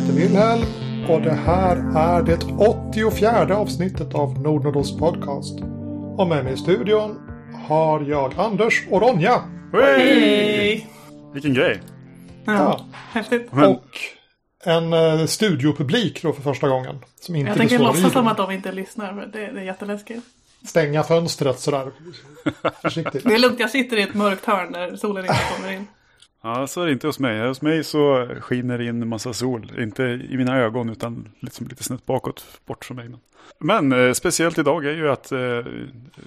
heter Wilhelm och det här är det 84 avsnittet av Nordnordos podcast. Och med mig i studion har jag Anders och Ronja. Hej! Vilken grej. Ja, Ja. häftigt. Och en eh, studiopublik då för första gången. Som inte Jag tänker låtsas som att de inte lyssnar. För det, det är jätteläskigt. Stänga fönstret sådär försiktigt. Det är lugnt, jag sitter i ett mörkt hörn där solen inte kommer in. Ja, så är det inte hos mig. Hos mig så skiner det in en massa sol. Inte i mina ögon utan liksom lite snett bakåt bort från mig. Men eh, speciellt idag är ju att eh,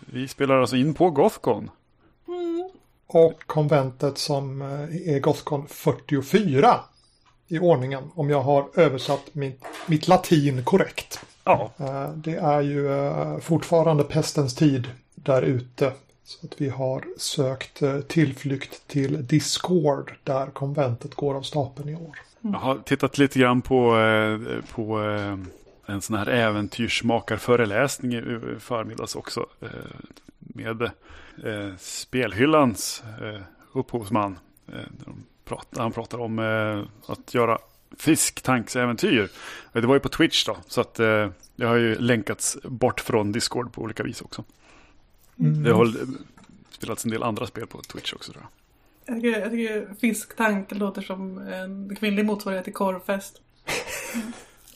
vi spelar alltså in på Gothcon. Och konventet som eh, är Gothcon 44 i ordningen. Om jag har översatt mitt, mitt latin korrekt. Ja, Eh, Det är ju eh, fortfarande pestens tid där ute. Så att vi har sökt eh, tillflykt till Discord där konventet går av stapeln i år. Mm. jag har tittat lite grann på, eh, på eh, en sån här äventyrsmakarföreläsning i förmiddags också. Med Spelhyllans upphovsman. Där han pratar om att göra fisktanksäventyr. Det var ju på Twitch då. Så att det har ju länkats bort från Discord på olika vis också. Det har spelats en del andra spel på Twitch också tror jag. Jag tycker, jag tycker fisktank låter som en kvinnlig motsvarighet till korvfest.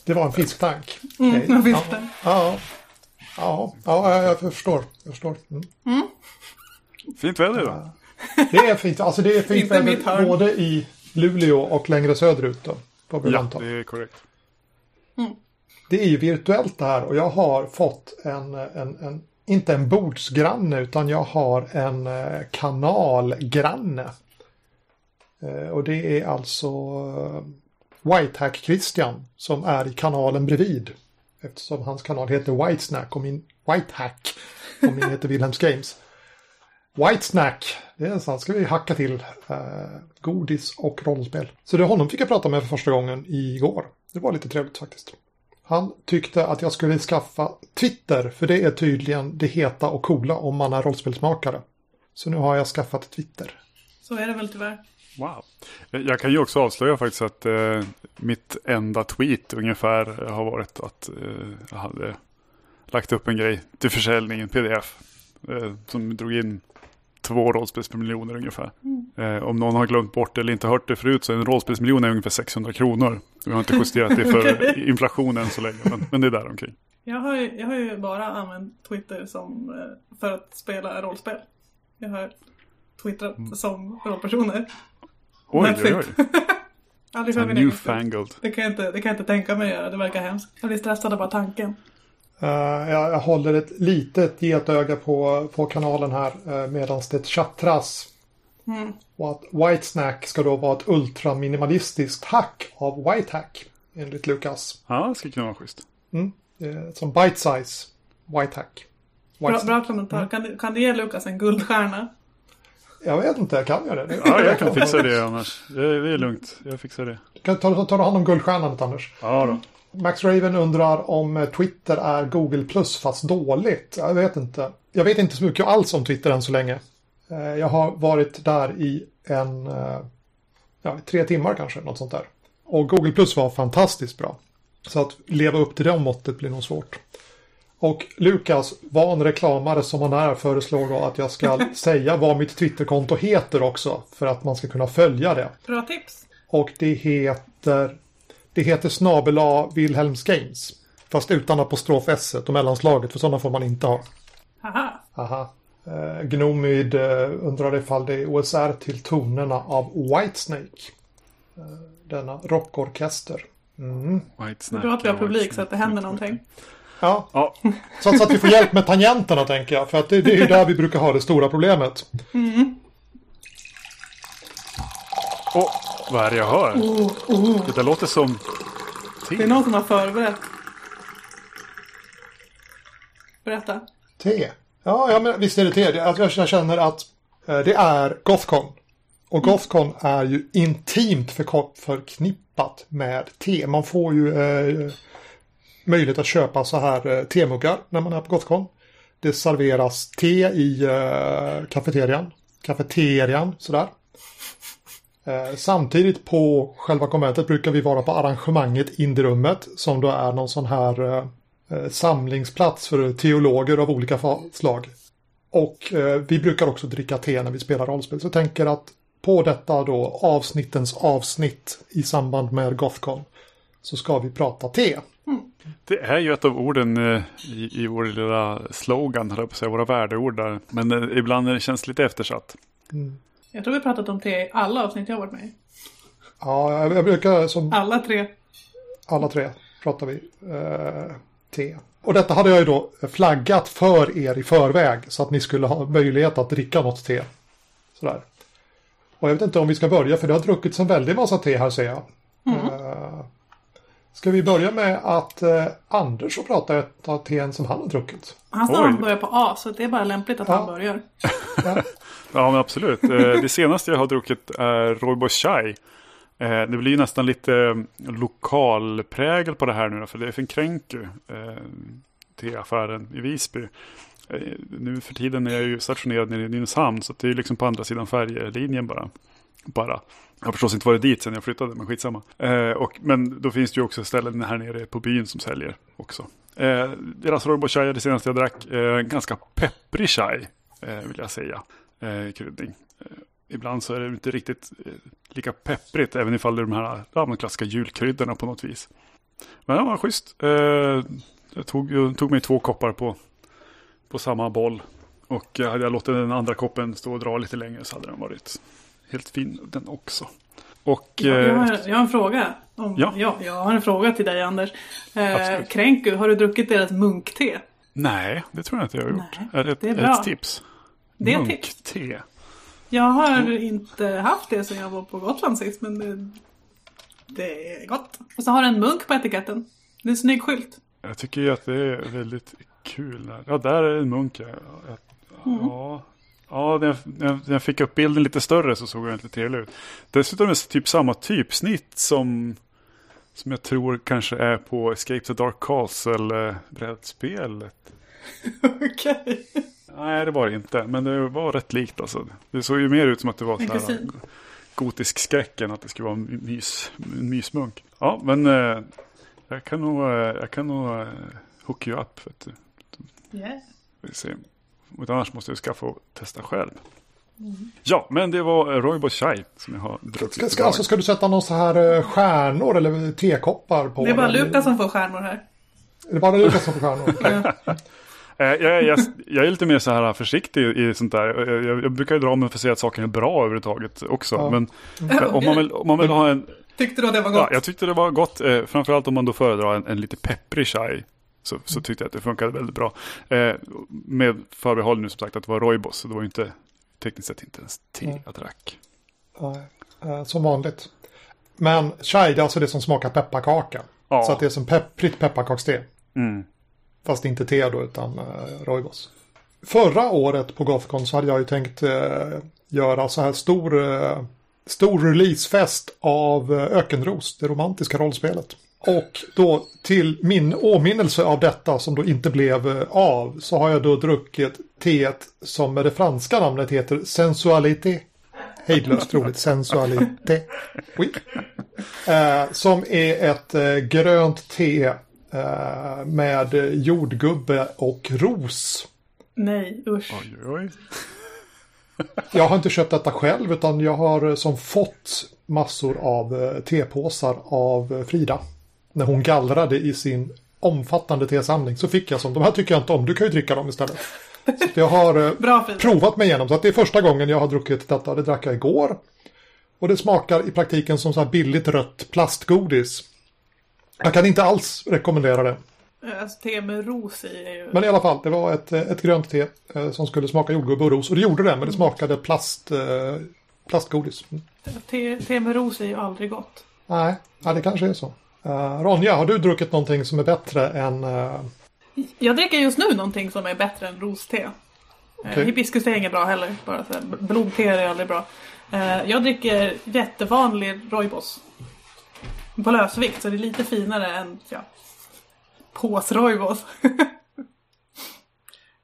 Det var en fisktank. Mm, Okej. en fisktank. Ja, ja, ja, ja, jag förstår. Jag förstår. Mm. Fint väder då. Det är fint. Alltså det är fint väder både i Luleå och längre söderut. Då, vi Ja, det är korrekt. Det är ju virtuellt det här och jag har fått en, en, en inte en bordsgranne utan jag har en eh, kanalgranne. Eh, och det är alltså eh, Whitehack Christian som är i kanalen bredvid. Eftersom hans kanal heter Whitesnack och min Whitehack och min heter Wilhelms Games. Whitesnack, det är sant, ska vi hacka till. Eh, godis och rollspel. Så det honom fick jag prata med för första gången igår. Det var lite trevligt faktiskt. Han tyckte att jag skulle skaffa Twitter, för det är tydligen det heta och coola om man är rollspelsmakare. Så nu har jag skaffat Twitter. Så är det väl tyvärr. Wow. Jag kan ju också avslöja faktiskt att eh, mitt enda tweet ungefär har varit att eh, jag hade lagt upp en grej till försäljning, en pdf. Eh, som drog in två rollspelsmiljoner ungefär. Eh, om någon har glömt bort det eller inte hört det förut så en rollspelsmiljon är ungefär 600 kronor. Vi har inte justerat det för inflationen så länge, men, men det är där omkring. Jag har, ju, jag har ju bara använt Twitter som, eh, för att spela rollspel. Jag har twittrat som rollpersoner. Oj, oj, oj. Aldrig för min. Newfangled. Det kan, jag inte, det kan jag inte tänka mig göra, det verkar hemskt. Jag blir stressad av bara tanken. Eh, jag, jag håller ett litet getöga på, på kanalen här uh, medan det chattras. Mm. Och att Whitesnack ska då vara ett ultraminimalistiskt hack av Whitehack. Enligt Lukas. Ja, det skulle kunna vara schysst. Mm. Eh, som bite size Whitehack. Bra, Whitesnack. bra kommentar. Kan, du, kan du ge Lukas en guldstjärna? Jag vet inte, kan jag det? Ja, jag kan fixa det annars. Det, det är lugnt, jag fixar det. Kan ta, ta hand om guldstjärnan Anders. Ja då. Max Raven undrar om eh, Twitter är Google Plus fast dåligt. Jag vet inte. Jag vet inte så mycket alls om Twitter än så länge. Eh, Jag har varit där i en, eh, ja, tre timmar kanske, något sånt där. Och Google Plus var fantastiskt bra. Så att leva upp till det måttet blir nog svårt. Och Lukas, van reklamare som han är, föreslår då att jag ska säga vad mitt Twitterkonto heter också. För att man ska kunna följa det. Bra tips. Och det heter Det heter snabel A Wilhelms Games. Fast utan apostrof S och mellanslaget för sådana får man inte ha. Haha. Aha. Eh, Gnomid eh, undrar ifall det är OSR till tonerna av Whitesnake. Eh, denna rockorkester. Mm. White snack, Bra att vi har white publik så att det händer någonting. Ja, Ja, så att, så att vi får hjälp med tangenterna tänker jag. För att det, det är ju där vi brukar ha det stora problemet. Och vad är det jag hör? Oh, oh. Det där låter som Det är te. någon som har förberett. Berätta. Te. Ja, ja men visst är det te. Alltså, jag jag känner att eh, det är Gothcon. Och Gothcon är ju intimt förknippat med te. Man får ju eh, möjlighet att köpa så här eh, temuggar när man är på Gothcon. Det serveras te i eh, kafeterian. Kafeterian, sådär. Eh, samtidigt på själva konventet brukar vi vara på arrangemanget Indierummet som då är någon sån här eh, eh, samlingsplats för teologer av olika slag. Och vi brukar också dricka te när vi spelar rollspel. Så jag tänker att på detta då avsnittens avsnitt i samband med Gothcon så ska vi prata te. Det är ju ett av orden i, i vår lilla slogan, höll jag på att säga, våra värdeord där. Men ibland är det känns lite eftersatt. Jag tror vi pratat om te i alla avsnitt jag har varit med i. Ja, jag, jag brukar som Alla tre. alla tre pratar vi eh, te. Och detta hade jag ju då flaggat för er i förväg så att ni skulle ha möjlighet att dricka något te. Sådär. Och jag vet inte om vi ska börja för det har druckits en väldig massa te här ser jag. Eh, ska vi börja med att eh, Anders får prata ett av teen som han har druckit? Hans namn börjar på A så det är bara lämpligt att Ja. han börjar. Ja, Ja, men absolut. Eh, det senaste jag har druckit är Roibo Chai. Eh, det blir ju nästan lite eh, lokalprägel på det här nu för det är från Kränku, teaffären i Visby. Nu för tiden är jag ju stationerad nere i Nynäshamn, så det är liksom på andra sidan färjelinjen bara. bara. Jag har förstås inte varit dit sedan jag flyttade, men skitsamma. Eh, och, men då finns det ju också ställen här nere på byn som säljer också. Eh, deras Roibo Chai är det senaste jag drack. Eh, ganska pepprig chai, eh, vill jag säga eh, kryddning. Eh, ibland så är det inte riktigt eh, lika pepprigt, även ifall det är de här de klassiska julkryddorna på något vis. Men det var schysst. Eh, jag tog, jag tog mig två koppar på, på samma boll. Och hade jag låtit den andra koppen stå och dra lite längre så hade den varit helt fin den också. Och Jag, jag, har, jag har en fråga. Om, Ja. ja. jag har en fråga till dig Anders. Eh. Kränku, har du druckit deras munkte? nej, det tror jag inte jag har gjort. Nej, är det det är bra. ett tips? Det är. Munkte. Jag har inte haft det sedan jag var på Gotland sist men det, det är gott. Och så har den en munk på etiketten. Det är en snygg skylt. Jag tycker ju att det är väldigt kul. Där. Ja, där är en munk. Ja, ja, ja. ja när, jag, när jag- fick upp bilden lite större så såg den lite trevlig ut. Dessutom är det typ samma typsnitt som, som jag tror kanske är på Escape the Dark Castle-brädspelet. Okej. Nej, det var det inte. Men det var rätt likt alltså. Det såg ju mer ut som att det var sån här gotisk skräck än att det skulle vara en mys, en mysmunk. Ja, men eh, jag kan nog, eh, jag kan nog eh, hook you up. Vet du. Yeah. Vi annars måste jag skaffa och testa själv. Ja, men det var eh, Roibo Chai som jag har druckit. Ska, ska, alltså, ska du sätta någon så här stjärnor eller tekoppar på Det är bara? Lukas som får stjärnor här. Är det bara Lukas som får stjärnor? Ja. Eh, jag, jag, jag är lite mer så här försiktig i sånt där. Jag, jag, brukar ju dra mig för att säga att saker är bra överhuvudtaget också. Ja. Men, men om, man vill, om man vill ha en... Tyckte du att det var Ja, gott? jag tyckte det var gott. Eh, framförallt om man då föredrar en, en lite pepprig chai. Så, så tyckte jag att det funkade väldigt bra. Eh, med förbehåll nu som sagt att det var Roibos. Så det var ju inte tekniskt sett inte ens te Mm. jag drack. Eh, som vanligt. Men chai det är alltså det som smakar pepparkaka. Ja. Så att det är som pepprigt pepparkakste. Mm. Fast inte te då utan uh, Roibos. Förra året på Gothcon så hade jag ju tänkt eh, göra så här stor, eh, stor releasefest av uh, Ökenros, det romantiska rollspelet. Och då till min åminnelse av detta som då inte blev eh, av så har jag då druckit teet som med det franska namnet heter Sensualité. Hejdlöst roligt, Sensualité. Oui. Eh, som är ett eh, grönt te eh, med jordgubbe och ros. Nej, usch. Oj, oj, oj. Jag har inte köpt detta själv utan jag har eh, som fått massor av eh, tepåsar av eh, Frida. När hon gallrade i sin omfattande tesamling så fick jag som, de här tycker jag inte om, du kan ju dricka dem istället. Så jag har eh, Bra provat mig igenom så att det är första gången jag har druckit detta, det drack jag igår. Och det smakar i praktiken som så här billigt rött plastgodis. Jag kan inte alls rekommendera det. Alltså, te med ros i är ju... Men i alla fall, det var ett, ett grönt te eh, som skulle smaka jordgubbe och ros. Och det gjorde det, men det smakade plast, eh, plastgodis. Mm. Te, te med ros är ju aldrig gott. Nej, ja, det kanske är så. Uh, Ronja, har du druckit någonting som är bättre än... eh, Jag dricker just nu någonting som är bättre än roste. Okay. Okej. Hibiskuste är inget bra heller. Bara så här, blomte är aldrig bra. Eh, jag dricker jättevanlig roibos. På lösvikt, så det är lite finare än ja, pås-roibos.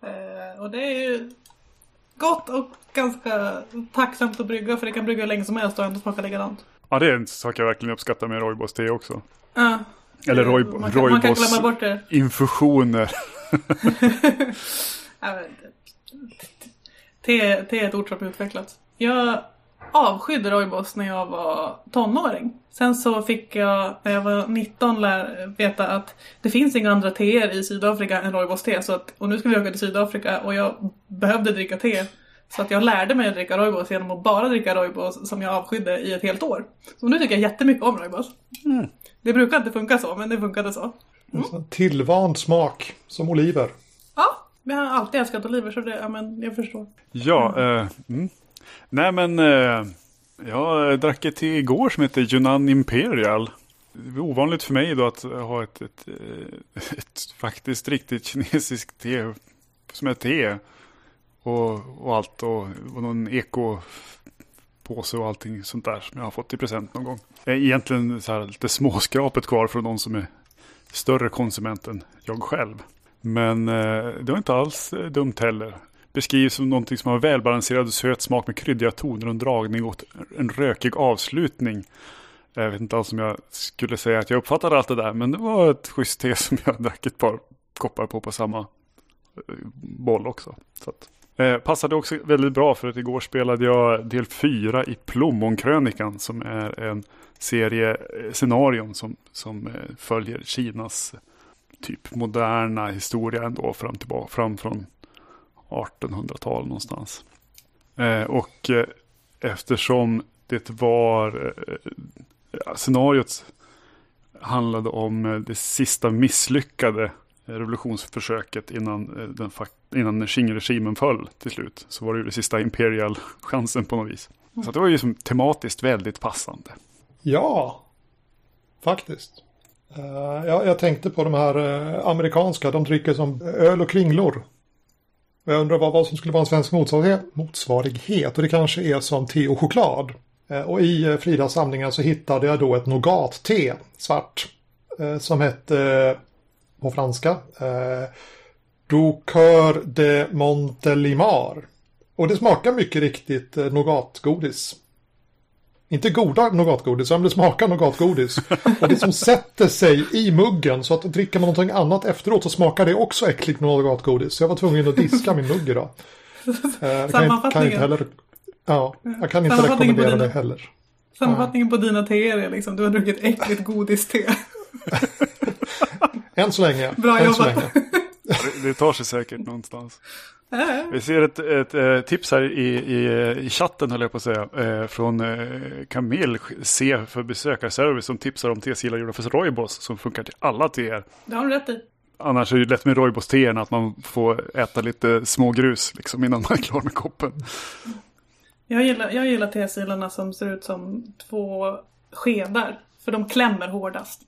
eh, och det är ju gott och ganska tacksamt att brygga för det kan brygga hur länge som helst och ändå smaka likadant. Ja, det är en sak jag verkligen uppskattar med Roibos te också. Ja. Eller Roy, man, kan, man kan Roibos glömma bort det. infusioner. Te, te är ett ord som utvecklats. Jag avskydde Roibos när jag var tonåring. Sen så fick jag, när jag var 19, lär, veta att det finns inga andra teer i Sydafrika än Roibos te. Så att, och nu ska vi åka till Sydafrika och jag behövde dricka te. Så att jag lärde mig att dricka Roibos genom att bara dricka Roibos som jag avskydde i ett helt år. Så nu tycker jag jättemycket om Roibos. Det brukar inte funka så, men det funkade så. En sån tillvand smak som oliver. Ja, jag har alltid älskat oliver så det, ja men jag förstår. Ja, eh, mm nej men eh, jag drack ett te igår som heter Yunnan Imperial. Det är ovanligt för mig då att ha ett, ett, ett, eh, ett faktiskt riktigt kinesiskt te som är te. Och, och allt och, och någon ekopåse och allting sånt där som jag har fått i present någon gång. Egentligen så här lite småskrapet kvar från någon som är större konsument än jag själv. Men eh, det var inte alls eh, dumt heller. Beskrivs som någonting som har välbalanserad och söt smak med kryddiga toner och en dragning åt en rökig avslutning. Jag vet inte alls om jag skulle säga att jag uppfattade allt det där, men det var ett schysst te som jag drack ett par koppar på på samma eh, boll också. Så att, eh, passade också väldigt bra för att igår spelade jag del 4 i Plommonkrönikan som är en serie eh, scenarion som, som eh, följer Kinas typ moderna historia ändå fram, tillbaka, fram från 1800-tal någonstans. Eh, och eh, eftersom det var eh, eh scenariot handlade om eh, det sista misslyckade eh, revolutionsförsöket innan, eh, den, innan Qing-regimen föll till slut. Så var det ju det sista imperial-chansen på något vis. Så det var ju som tematiskt väldigt passande. Ja, faktiskt. Uh, jag, jag tänkte på de här uh, amerikanska, de dricker som öl och kringlor. Och Jag undrar vad, vad som skulle vara en svensk motsvarighet, motsvarighet. Och det kanske är som te och choklad. Eh, och i eh, Fridas samlingar så hittade jag då ett nougat-te, svart. Eh, som hette, på franska, eh, Douceur de Montelimar. Och det smakar mycket riktigt eh, nougatgodis. Inte goda nougatgodis, utan det smakar nougatgodis. Och det som sätter sig i muggen så att dricker man någonting annat efteråt så smakar det också äckligt nougatgodis. Så jag var tvungen att diska min mugg idag. Eh, kan, inte- Sammanfattningen. inte heller, ja, jag kan inte rekommendera det heller. Sammanfattningen på dina teer är liksom, du har druckit äckligt godiste. Än så länge. Bra än så jobbat. det tar sig säkert någonstans. Vi ser ett, ett, eh, tips här i, i, i chatten höll jag på att säga. Eh, från eh, Camille C för besökarservice som tipsar om tesilar gjorda för Roibos som funkar till alla teer. det har du rätt i. Annars är det lätt med Roibos-teerna att man får äta lite smågrus liksom innan man är klar med koppen. Jag gillar, jag gillar tesilarna som ser ut som två skedar. För de klämmer hårdast.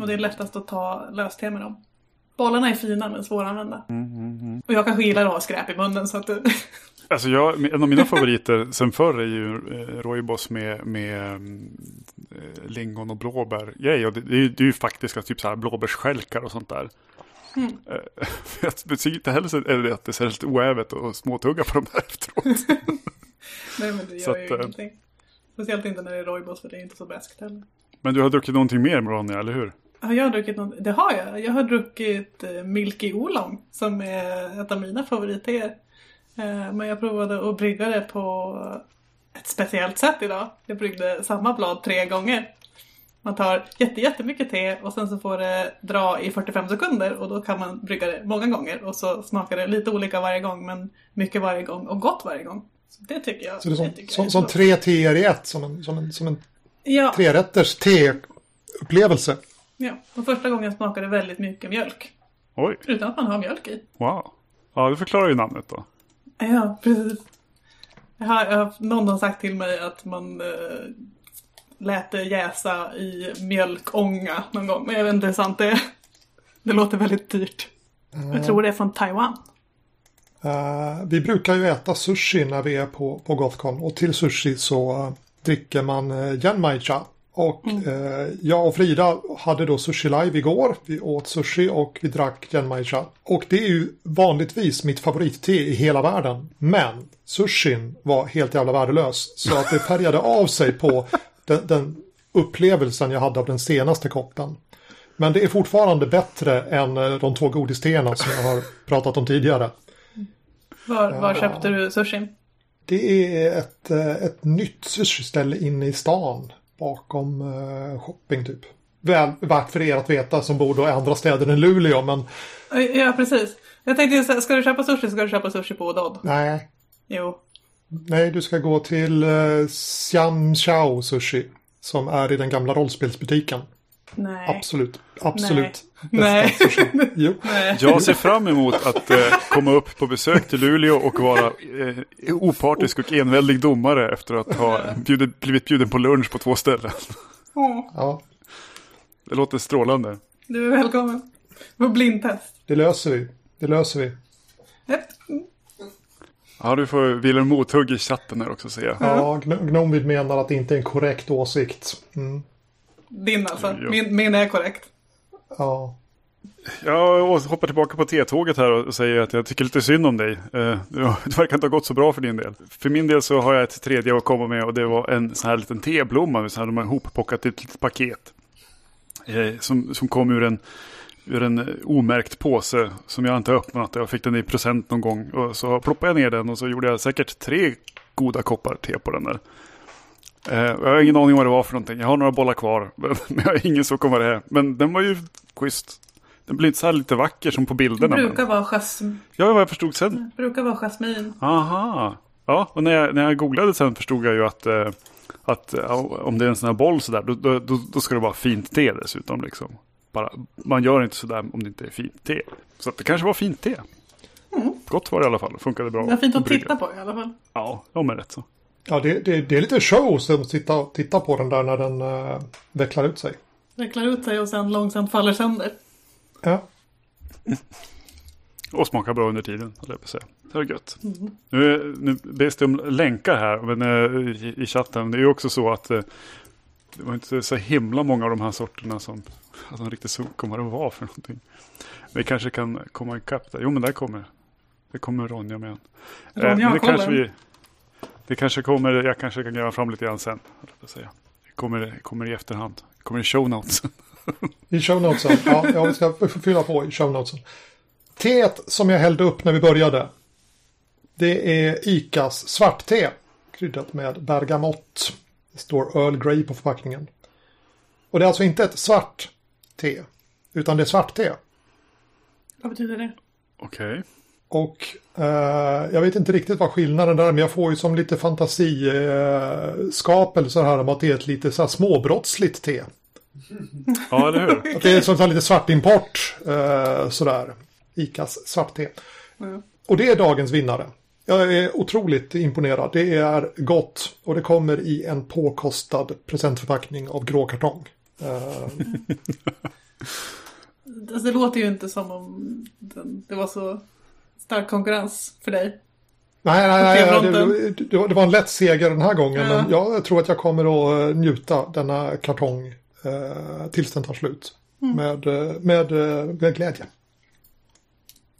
Och det är lättast att ta löste med dem. Bollarna är fina men svåranvända. Och jag kanske gillar att ha skräp i munnen så att. Alltså jag, en av mina favoriter sen förr är ju eh, Roibos med, med mm, eh, lingon och blåbär. Yay, och det, det, är ju, det är ju faktiska typ så här blåbärsstjälkar och sånt där. Mm. Eh, jag tycker inte heller så är det att det ser helt oävet och småtugga på dem där efteråt. Nej men det Så gör ju att, eh, ingenting. Speciellt inte när det är Roibos för det är inte så beskt heller. Men du har druckit någonting mer Ronja, eller hur? Har jag druckit något? Det har jag. Jag har druckit eh, Milky Oolong som är ett av mina favoritteer. Eh, Men jag provade att brygga det på ett speciellt sätt idag. Jag bryggde samma blad tre gånger. Man tar jätte, jättemycket te och sen så får det dra i 45 sekunder och då kan man brygga det många gånger och så smakar det lite olika varje gång men mycket varje gång och gott varje gång. Så det tycker jag. Så det är som, jag som, är som tre teer i ett, som en, som en, som en Ja, trerätters teupplevelse. Ja, och första gången smakade det väldigt mycket mjölk. Oj, Utan att man har mjölk i. wow. Ja, det förklarar ju namnet då. Ja, precis. Jag har, jag har, någon har sagt till mig att man eh, lät det jäsa i mjölkånga någon gång. Men jag vet inte hur sant det är. Det låter väldigt dyrt. Jag tror det är från Taiwan. Eh, vi brukar ju äta sushi när vi är på, på Gothcon och till sushi så eh, dricker man uh, Yanmai Cha Och eh, jag och Frida hade då sushi live igår. Vi åt sushi och vi drack genmaicha. Och det är ju vanligtvis mitt favoritte i hela världen. Men sushin var helt jävla värdelös. Så att det färgade av sig på den, den upplevelsen jag hade av den senaste koppen. Men det är fortfarande bättre än eh, de två godisteerna som jag har pratat om tidigare. Var, var köpte du sushin? Det är ett, eh, ett nytt sushiställe inne i stan bakom uh, shopping typ. Väl värt för er att veta som bor då i andra städer än Luleå men Ja, precis. Jag tänkte ju säga, ska du köpa sushi ska du köpa sushi på Dodd. nej. Jo. Nej, du ska gå till uh, Xiam Chao Sushi som är i den gamla rollspelsbutiken. Nej. Absolut, absolut. Nej. Jag ser fram emot att eh, komma upp på besök till Luleå och vara eh, opartisk och enväldig domare efter att ha bjudit, blivit bjuden på lunch på två ställen. Ja, Det låter strålande. du är välkommen. På blindtest. det löser vi. Det löser vi. Ja, du får Wilhelm mothugg i chatten här också ser jag. Ja, Gn- Gnomvid menar att det inte är en korrekt åsikt. Mm. Din alltså. Min, min är korrekt. Ja. Jag hoppar tillbaka på T-tåget här och säger att jag tycker lite synd om dig. Eh, det verkar inte ha gått så bra för din del. För min del så har jag ett tredje att komma med och det var en sån här liten teblomma. Så här de har ihoppockat i ett litet paket. Eh, som, som kom ur en, ur en omärkt påse som jag inte har öppnat. Jag fick den i present någon gång. Och så ploppade jag ner den och så gjorde jag säkert tre goda koppar te på den där. Eh, Jag har ingen aning vad det var för någonting. Jag har några bollar kvar. Men jag har ingen så kommer det är. Men den var ju schysst. Den blir inte så här lite vacker som på Det bilderna. men- brukar vara, jas Ja, vad jag förstod sen. brukar vara jasmin. Aha. Ja, och när jag, när jag googlade sen förstod jag ju att, eh, att om det är en sån här boll sådär, då, då, då, då ska det vara fint te dessutom. Liksom. Bara, man gör inte sådär om det inte är fint te. Så det kanske var fint te. Gott var det i alla fall. Funkade bra. Det är fint att brygga. titta på i alla fall. Ja, ja men rätt så. Ja, det, det, det är lite show att titta, titta på den där när den uh, vecklar ut sig. Vecklar ut sig och sen långsamt faller sönder. Ja, Och smakar bra under tiden, höll jag på att säga. Det var gött. Nu, nu bes det om länkar här men, eh, i, i chatten. Det är ju också så att eh, det var inte så himla många av de här sorterna som alltså, riktigt om vad det var för någonting. Vi kanske kan komma ikapp där. Jo men där kommer det kommer Ronja med en. Eh, Ronja men har det kanske kollen. vi Det kanske kommer, jag kanske kan gräva fram lite grann sen. jag. Det kommer, kommer i efterhand. Det kommer i show notes. i show notesen. Ja, ja, vi ska fylla på i show notesen. Teet som jag hällde upp när vi började. Det är Icas svartte. Kryddat med bergamott. Det står Earl Grey på förpackningen. Och det är alltså inte ett svart te. Utan det är svart te. Vad betyder det? Okej. Och eh, jag vet inte riktigt vad skillnaden är, men jag får ju som lite fantasiskapelser här om att det är ett lite så här småbrottsligt te. Ja, eller hur? Att det är som så här lite svartimport, eh, sådär. Icas svart-te. Mm. Och det är dagens vinnare. Jag är otroligt imponerad. Det är gott och det kommer i en påkostad presentförpackning av grå kartong. Eh, Alltså, det låter ju inte som om den, det var så stark konkurrens för dig. Nej, nej, nej, det, det, var- det var en lätt seger den här gången. Ja. Men jag tror att jag kommer att eh, njuta denna kartong eh, tills den tar slut. Med, eh, med, eh, med glädje.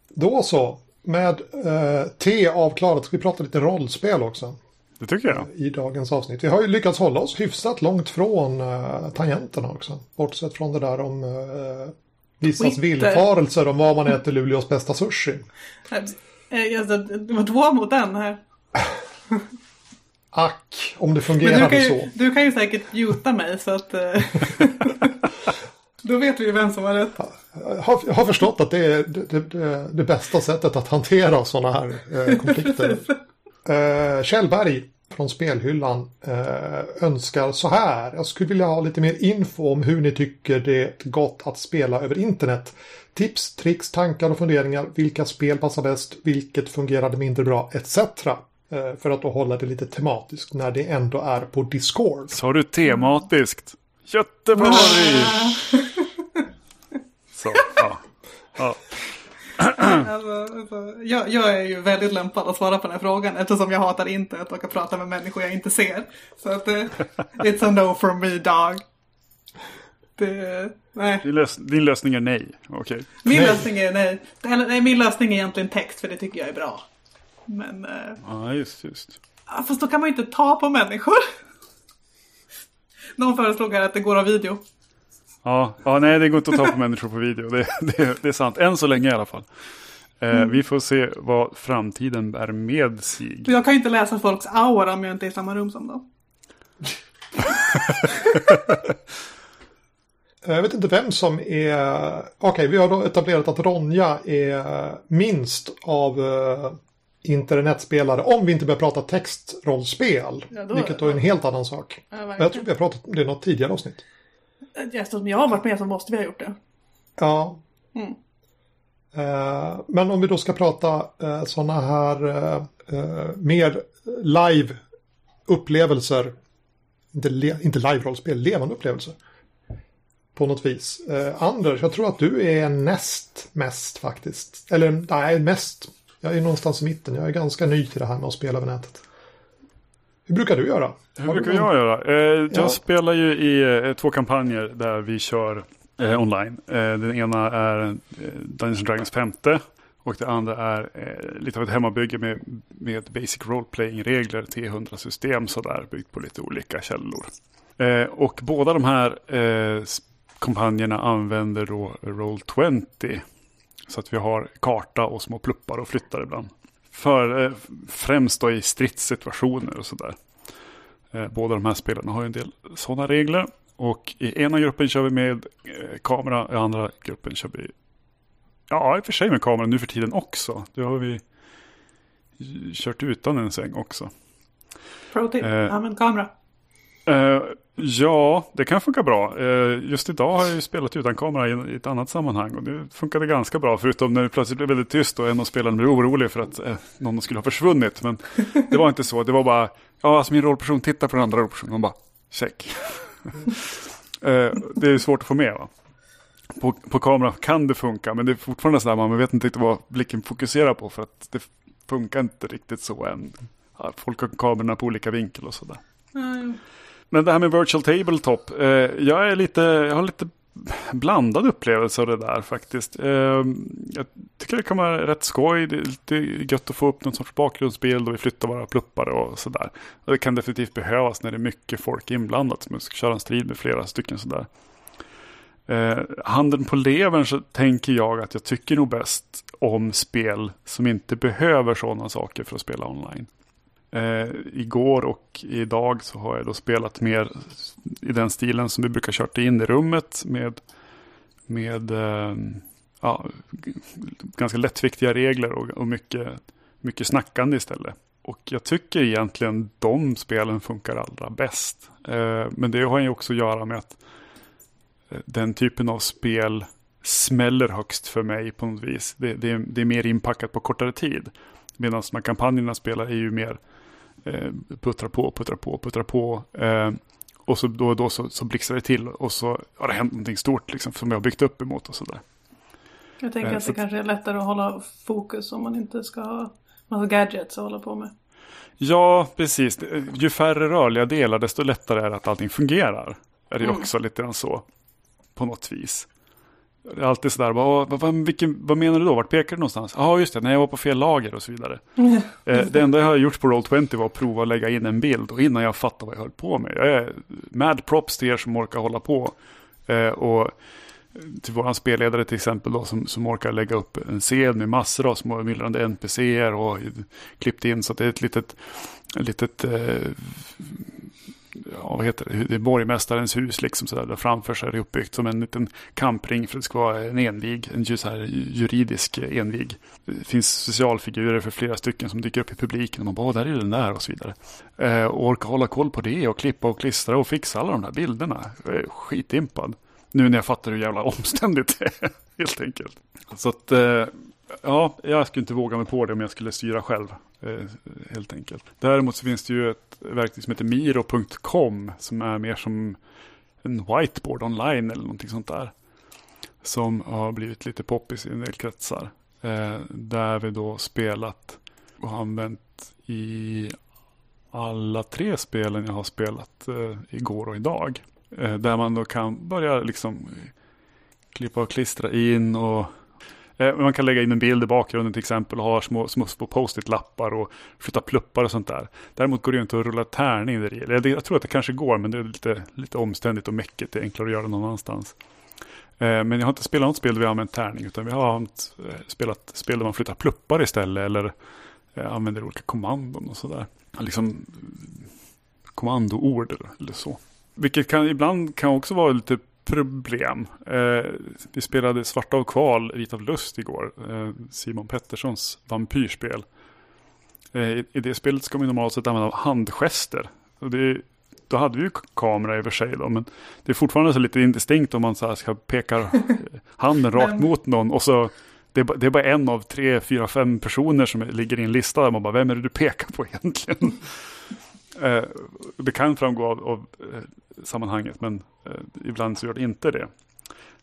Då så. Med eh, te avklarat ska vi prata lite rollspel också. Det tycker jag. I dagens avsnitt. Vi har ju lyckats hålla oss hyfsat långt från eh, tangenterna också. Bortsett från det där om eh, vissas villfarelser om vad man äter Luleås bästa sushi. Eh, Det var två mot en här. Ack, om det kan, så. du kan ju säkert muta mig så att... eh, Då vet vi ju vem som har rätt. Jag har, jag har förstått att det är det, det, det bästa sättet att hantera sådana här eh, konflikter. eh, Kjellberg från Spelhyllan eh, önskar så här. Jag skulle vilja ha lite mer info om hur ni tycker det är gott att spela över internet. Tips, tricks, tankar och funderingar. Vilka spel passar bäst? Vilket fungerade mindre bra? Etc. Eh, för att då hålla det lite tematiskt när det ändå är på Discord. Sa du tematiskt? Göteborg! Så, ja. Alltså, alltså, jag, jag är ju väldigt lämpad att svara på den här frågan eftersom jag hatar internet och att prata med människor jag inte ser. Så att uh, it's a no from me dog. Det, nej. Din, lös din lösning är nej. Okej. Min Nej. lösning är nej. Eller, nej. Min lösning är egentligen text för det tycker jag är bra. Men, uh, Ja, just, just. ja, fast då kan man ju inte ta på människor. Någon föreslog här att det går av video. Ja, ja, nej det går inte att ta på människor på video. Det, det, det är sant. Än så länge i alla fall. Eh, Vi får se vad framtiden bär med sig. Jag kan ju inte läsa folks aura om jag inte är i samma rum som dem. Jag vet inte vem som är... Okej, vi har då etablerat att Ronja är minst av eh, internetspelare. Om vi inte börjar prata textrollspel. Ja, då- vilket då är en helt annan sak. Ja, Jag tror vi har pratat om det i något tidigare avsnitt. Eftersom jag har varit med så måste vi ha gjort det. Ja. Mm. Eh, men om vi då ska prata uh, sådana här eh, eh, mer live upplevelser. Inte, le- inte live-rollspel, levande upplevelser. På något vis. Eh, Anders, jag tror att du är näst mest faktiskt. Eller nej, mest. Jag är någonstans i mitten. Jag är ganska ny till det här med att spela över nätet. Hur brukar du göra? Hur Har du brukar någon- jag göra? Eh, jag Ja. spelar ju i eh, två kampanjer där vi kör eh, online. Eh, den ena är eh, Dungeons Dragons femte. Och det andra är eh, lite av ett hemmabygge med, med basic role-playing-regler, T100-system sådär, byggt på lite olika källor. Och båda de här kampanjerna använder då Roll20. Så att vi har karta och små pluppar och flyttar ibland. För, eh, främst då i stridssituationer och sådär. Eh, båda de här spelarna har ju en del sådana regler. Och i ena gruppen kör vi med eh, kamera, i andra gruppen kör vi Ja, i och för sig med kamera nu för tiden också. Det har vi kört utan en säng också. Pro tip, Eh. använd kamera. Uh, ja, det kan funka bra. Uh, just idag har jag ju spelat utan kamera i, i ett annat sammanhang och det funkade ganska bra. Förutom när det plötsligt blev väldigt tyst och en av spelarna blev orolig för att uh, någon skulle ha försvunnit. Men det var inte så. Det var bara, ja, alltså min rollperson tittar på den andra rollpersonen och bara, check. det är svårt att få med va. På, på kamera kan det funka, men det är fortfarande sådär, man vet inte riktigt vad blicken fokuserar på för att det funkar inte riktigt så än. Folk har kamerorna på olika vinkel och sådär. Mm. Men det här med virtual tabletop. Eh, jag, är lite, jag har lite blandad upplevelse av det där faktiskt. Eh, jag tycker det kan vara rätt skoj. Det är lite gött att få upp någon sorts bakgrundsbild och vi flyttar våra pluppar och sådär. Och det kan definitivt behövas när det är mycket folk inblandat. Som ska köra en strid med flera stycken sådär. Eh, handen på levern så tänker jag att jag tycker nog bäst om spel som inte behöver sådana saker för att spela online. Eh, igår och idag så har jag då spelat mer i den stilen som vi brukar kört in i rummet med, med eh, ja, ganska lättviktiga regler och, och mycket, mycket snackande istället. Och jag tycker egentligen de spelen funkar allra bäst. Eh, men det har ju också att göra med att eh, den typen av spel smäller högst för mig på något vis. Det, det, är, det är mer inpackat på kortare tid. Medan de här kampanjerna spelar är ju mer puttrar på, puttrar på, puttrar på. Eh, och så då och då så, så blixtrar det till och så har det hänt någonting stort liksom, som jag har byggt upp emot och sådär. Jag tänker Eh, att det kanske är lättare att hålla fokus om man inte ska ha massa gadgets att hålla på med. Ja, precis. Ju färre rörliga delar, desto lättare är det att allting fungerar. Är det Mm. också lite grann så. På något vis. Det är alltid sådär, vad, vad, vilken, vad menar du då? Vart pekar du någonstans? Ja, just det, när jag var på fel lager och så vidare. Eh, det enda jag har gjort på Roll20 var att prova att lägga in en bild och innan jag fattade vad jag höll på med. Jag är mad props till er som orkar hålla på. Eh, och till våran spelledare till exempel då som, som orkar lägga upp en scen med massor av små myllrande NPCer och klippt in så att det är ett litet, litet eh, ja, vad heter det, det är borgmästarens hus liksom så där, där framför sig är det uppbyggt som en liten kampring för att det ska vara en envig, en så här juridisk envig. Det finns socialfigurer för flera stycken som dyker upp i publiken och man bara, "Åh, där är den där och så vidare. Eh, och orka hålla koll på det och klippa och klistra och fixa alla de där bilderna. Jag är skitimpad. Nu när jag fattar hur jävla omständigt det är, helt enkelt. Så att, eh, ja, jag skulle inte våga mig på det om jag skulle styra själv. Eh, helt enkelt. Däremot så finns det ju ett verktyg som heter miro.com som är mer som en whiteboard online eller någonting sånt där. Som har blivit lite poppis i en del kretsar. Eh, där vi då spelat och använt i alla tre spelen jag har spelat eh, igår och idag. Eh, där man då kan börja liksom klippa och klistra in och Eh, man kan lägga in en bild i bakgrunden till exempel och ha små, små, små post-it-lappar och flytta pluppar och sånt där. Däremot går det ju inte att rulla tärning där. Jag, tror att det kanske går men det är lite, lite omständigt och mäckigt. Det är enklare att göra någon annanstans. Eh, men jag har inte spelat något spel där vi har använt tärning utan vi har eh, spelat spel där man flyttar pluppar istället eller använder olika kommandon och sådär. Liksom kommandoord eller så. Vilket kan, ibland kan också vara lite problem. Eh, vi spelade Svarta av kval, Vit av lust igår. Eh, Simon Petterssons vampyrspel. Eh, i, I det spelet ska man normalt sett använda handgester. Och det, då hade vi ju kamera i och för sig då, men det är fortfarande så lite indistinkt om man så ska peka handen rakt mot någon och så det är, bara, det är, bara en av tre, fyra, fem personer som ligger i en lista där man bara, vem är det du pekar på egentligen? eh, det kan framgå av, av eh, sammanhanget, men eh, ibland så gör det inte det.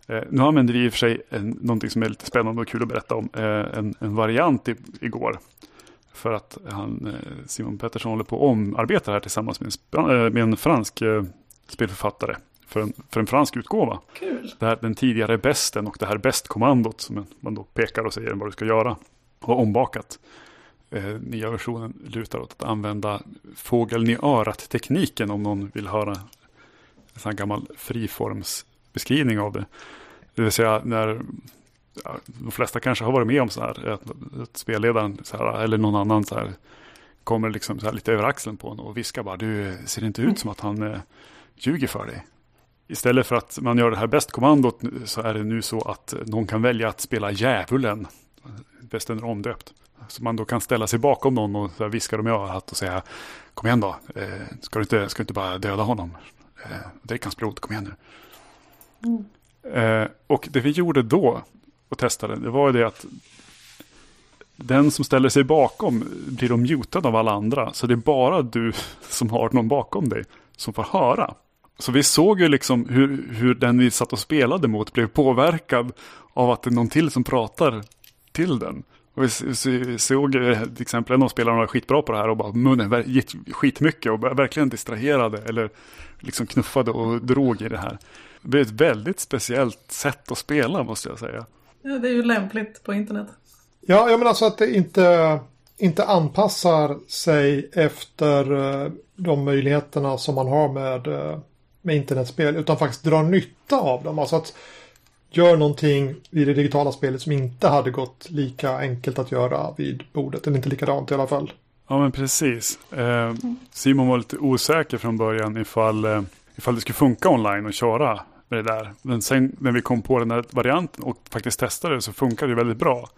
Eh, nu använder vi i och för sig en, någonting som är lite spännande och kul att berätta om, eh, en, en variant i, igår. För att han, Simon Pettersson håller på att omarbeta det här tillsammans med en, med en fransk spelförfattare för en, för en fransk utgåva. Kul. Det här, den tidigare bästen och det här bästkommandot som man då pekar och säger vad du ska göra. Har ombakat. Eh, nya versionen lutar åt att använda fågeln i örat-tekniken om någon vill höra en sån gammal friformsbeskrivning av det. Det vill säga när ja, de flesta kanske har varit med om så här att, att spelledaren så här, eller någon annan så här kommer liksom så här lite över axeln på en och viskar bara du ser inte ut som att han eh, ljuger för dig. Istället för att man gör det här bästkommandot så är det nu så att någon kan välja att spela djävulen. Bästen är omdöpt. Så man då kan ställa sig bakom någon och viska dem i örat och säga Kom igen då, eh, ska, du inte, ska du inte bara döda honom? Eh, drick hans blod, kom igen nu. Mm. Eh, och det vi gjorde då och testade, det var ju det att den som ställer sig bakom blir de mutad av alla andra. Så det är bara du som har någon bakom dig som får höra. Så vi såg ju liksom hur, hur den vi satt och spelade mot blev påverkad av att det är någon till som pratar till den. Och vi såg eh, till exempel en av spelarna var skitbra på det här och bara munnen skitmycket och verkligen distraherade eller liksom knuffade och drog i det här. Det blev ett väldigt speciellt sätt att spela måste jag säga. Ja, det är ju lämpligt på internet. Ja, jag menar så att det inte, inte anpassar sig efter eh, de möjligheterna som man har med eh, med internetspel utan faktiskt drar nytta av dem. Alltså att gör någonting i det digitala spelet som inte hade gått lika enkelt att göra vid bordet. Eller inte likadant i alla fall. Ja men precis. Eh, Simon var lite osäker från början ifall, eh, ifall det skulle funka online och köra med det där. Men sen när vi kom på den här varianten och faktiskt testade det så funkade det väldigt bra.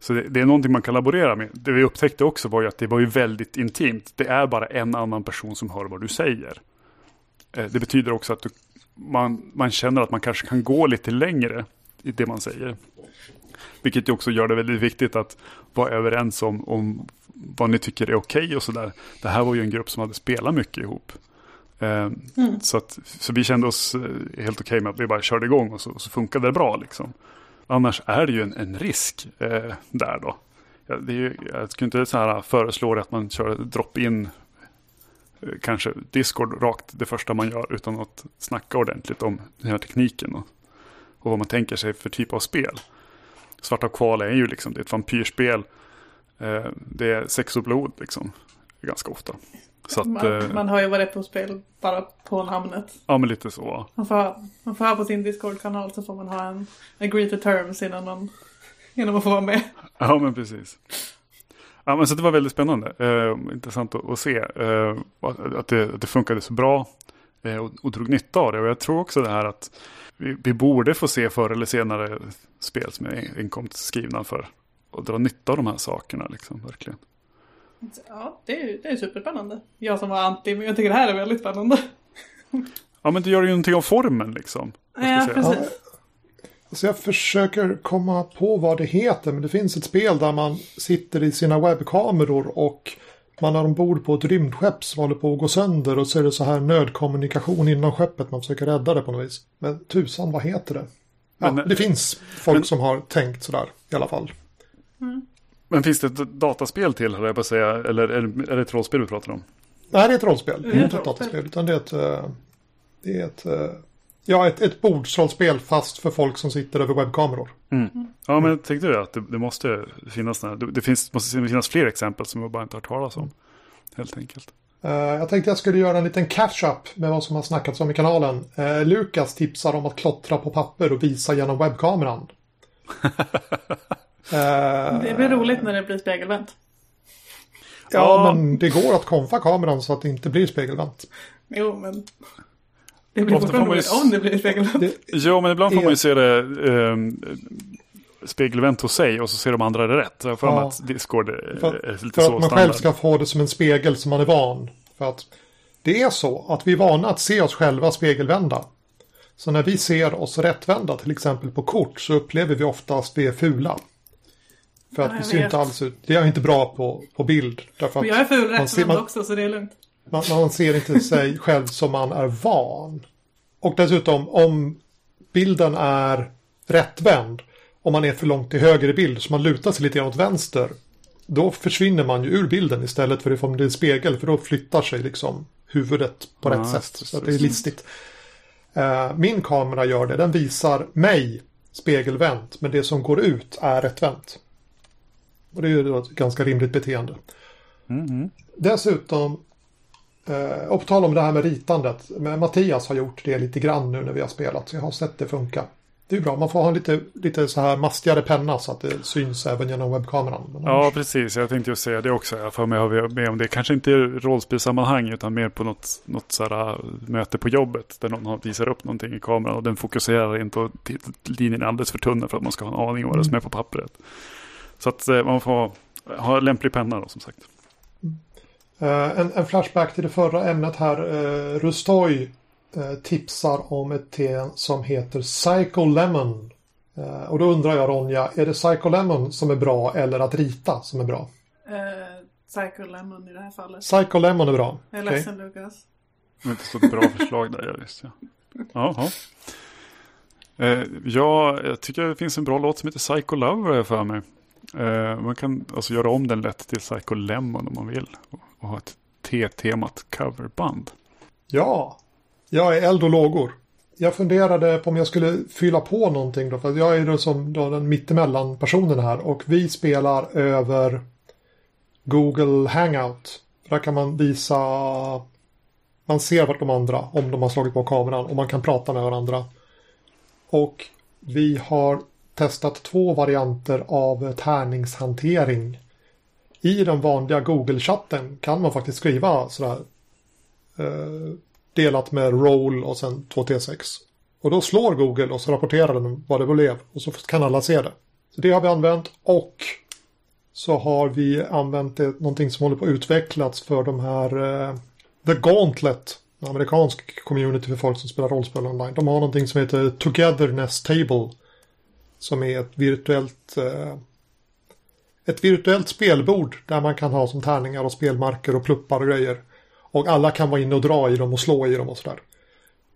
Så det, det, är någonting man kan laborera med. Det vi upptäckte också var ju att det var ju väldigt intimt. Det är bara en annan person som hör vad du säger. Eh, det betyder också att du, man, man känner att man kanske kan gå lite längre i det man säger. Vilket också gör det väldigt viktigt att vara överens om, om vad ni tycker är okej okay och sådär. Det här var ju en grupp som hade spelat mycket ihop. Eh, mm. så, att, så vi kände oss eh, helt okej okay med att vi bara körde igång och så, så funkade det bra. Liksom. Annars är det ju en, en risk eh, där då. Ja, det är ju, jag skulle inte så här föreslå att man kör drop-in kanske Discord rakt det första man gör utan att snacka ordentligt om den här tekniken och, och vad man tänker sig för typ av spel. Svarta kval är ju liksom, det är ett vampyrspel. Eh, det är sex och blod liksom, ganska ofta. Så att, man, eh, man har ju varit på spel bara på namnet. Ja, men lite så. Man får, man får ha på sin Discord-kanal så får man ha en agree to terms innan man, innan man får vara med. Ja, men precis. Ja, men så det var väldigt spännande. Eh, intressant att, att se eh, att, det, att det funkade så bra eh, och, och drog nytta av det. Och jag tror också det här att vi, vi borde få se förr eller senare spel som är enkomt skrivna för att dra nytta av de här sakerna. Liksom, verkligen. Ja, det är, det är superspännande. Jag som var anti, men jag tycker det här är väldigt spännande. ja, men det gör ju någonting av formen liksom. Ja, precis. Alltså jag försöker komma på vad det heter, men det finns ett spel där man sitter i sina webbkameror och man är ombord på ett rymdskepp som håller på att gå sönder och så är det så här nödkommunikation inom skeppet. Man försöker rädda det på något vis. Men tusan, vad heter det? Ja, men, det finns folk men, som har tänkt sådär i alla fall. Men finns det ett dataspel till, höll jag på att säga, eller är det, är det ett rollspel vi pratar om? Nej, det är ett rollspel. Ett inte ett dataspel, utan det är ett... eh, Det är ett... eh, Ja, ett, ett bordsrollspel fast för folk som sitter över webbkameror. Ja, men jag tänkte det, att det, det måste finnas, det, det finns, måste finnas fler exempel som jag bara inte har hört talas om. Helt enkelt. Eh, Jag tänkte jag skulle göra en liten catch-up med vad som har snackats om i kanalen. Eh, Lukas tipsar om att klottra på papper och visa genom webbkameran. Eh, Det blir roligt när det blir spegelvänt. Ja, Ja. men det går att konfa kameran så att det inte blir spegelvänt. Jo, men... Det blir Ofta får man ju roligt om det blir spegelvänt. Det, Ja, men ibland får man ju Det- se det eh, spegelvänt hos sig och så ser de andra det rätt. Jag för Ja. att Discord är, För, lite för så att man standard. själv ska få det som en spegel som man är van. För att det är så att vi är vana att se oss själva spegelvända. Så när vi ser oss rättvända till exempel på kort så upplever vi oftast vi är fula. För att Ja, vi jag ser vet. inte alls ut. Det är inte bra på, på bild. Därför att jag är ful man, ser, rättvänd man, också, så det är lugnt. man, man ser inte sig själv som man är van. Och dessutom om bilden är rättvänd. Om man är för långt till höger i bild så man lutar sig lite grann åt vänster. Då försvinner man ju ur bilden istället för att det blir en spegel. För då flyttar sig liksom huvudet på Ja, rätt sätt. det, Så att det är det. listigt. Eh, min kamera gör det. Den visar mig spegelvänt. Men det som går ut är rättvänt. Och det är ju ett ganska rimligt beteende. Mhm. Dessutom, eh, och på tal om det här med ritandet. Men Mattias har gjort det lite grann nu när vi har spelat. Så jag har sett det funka. Det är bra, man får ha en lite, lite så här mastigare penna så att det syns även genom webbkameran. Ja, precis. Jag tänkte ju säga det också. Jag får mig har vi med om det. Kanske inte i rollspelssammanhang utan mer på något, något så här, äh, möte på jobbet. Där någon visar upp någonting i kameran och den fokuserar in på t- linjen är alldeles för tunn för att man ska ha en aning om vad det är som är på pappret. Så att eh, man får ha lämplig penna då som sagt. Eh, en, en flashback till det förra ämnet här. Uh, Rustoy eh, tipsar om ett te som heter Psycho Lemon. Eh, och då undrar jag Ronja, är det Psycho Lemon som är bra eller att rita som är bra? Psycho Lemon i det här fallet. Psycho Lemon är bra. Jag är Okej. ledsen Lukas. Det är inte så ett bra förslag där, ja, just ja. Jaha. Ja, jag tycker det finns en bra låt som heter Psycho jag för mig. Eh, man kan alltså göra om den lätt till Psycho Lemon om man vill. Och, och ha ett T-temat coverband. Ja, jag är eld och lågor. Jag funderade på om jag skulle fylla på någonting då. För jag är då som då den mittemellan personen här. Och vi spelar över Google Hangout. Där kan man visa... Man ser vart de andra om de har slagit på kameran. Och man kan prata med varandra. Och vi har testat två varianter av tärningshantering. I den vanliga Google-chatten kan man faktiskt skriva sådär eh, delat med roll och sen 2T6. Och då slår Google och så rapporterar den vad det blev och så kan alla se det. Så det har vi använt och så har vi använt det, någonting som håller på att utvecklas för de här eh, The Gauntlet, en amerikansk community för folk som spelar rollspel online. De har någonting som heter Togetherness Table som är ett virtuellt eh, ett virtuellt spelbord där man kan ha som tärningar och spelmarker och pluppar och grejer. Och alla kan vara inne och dra i dem och slå i dem och sådär.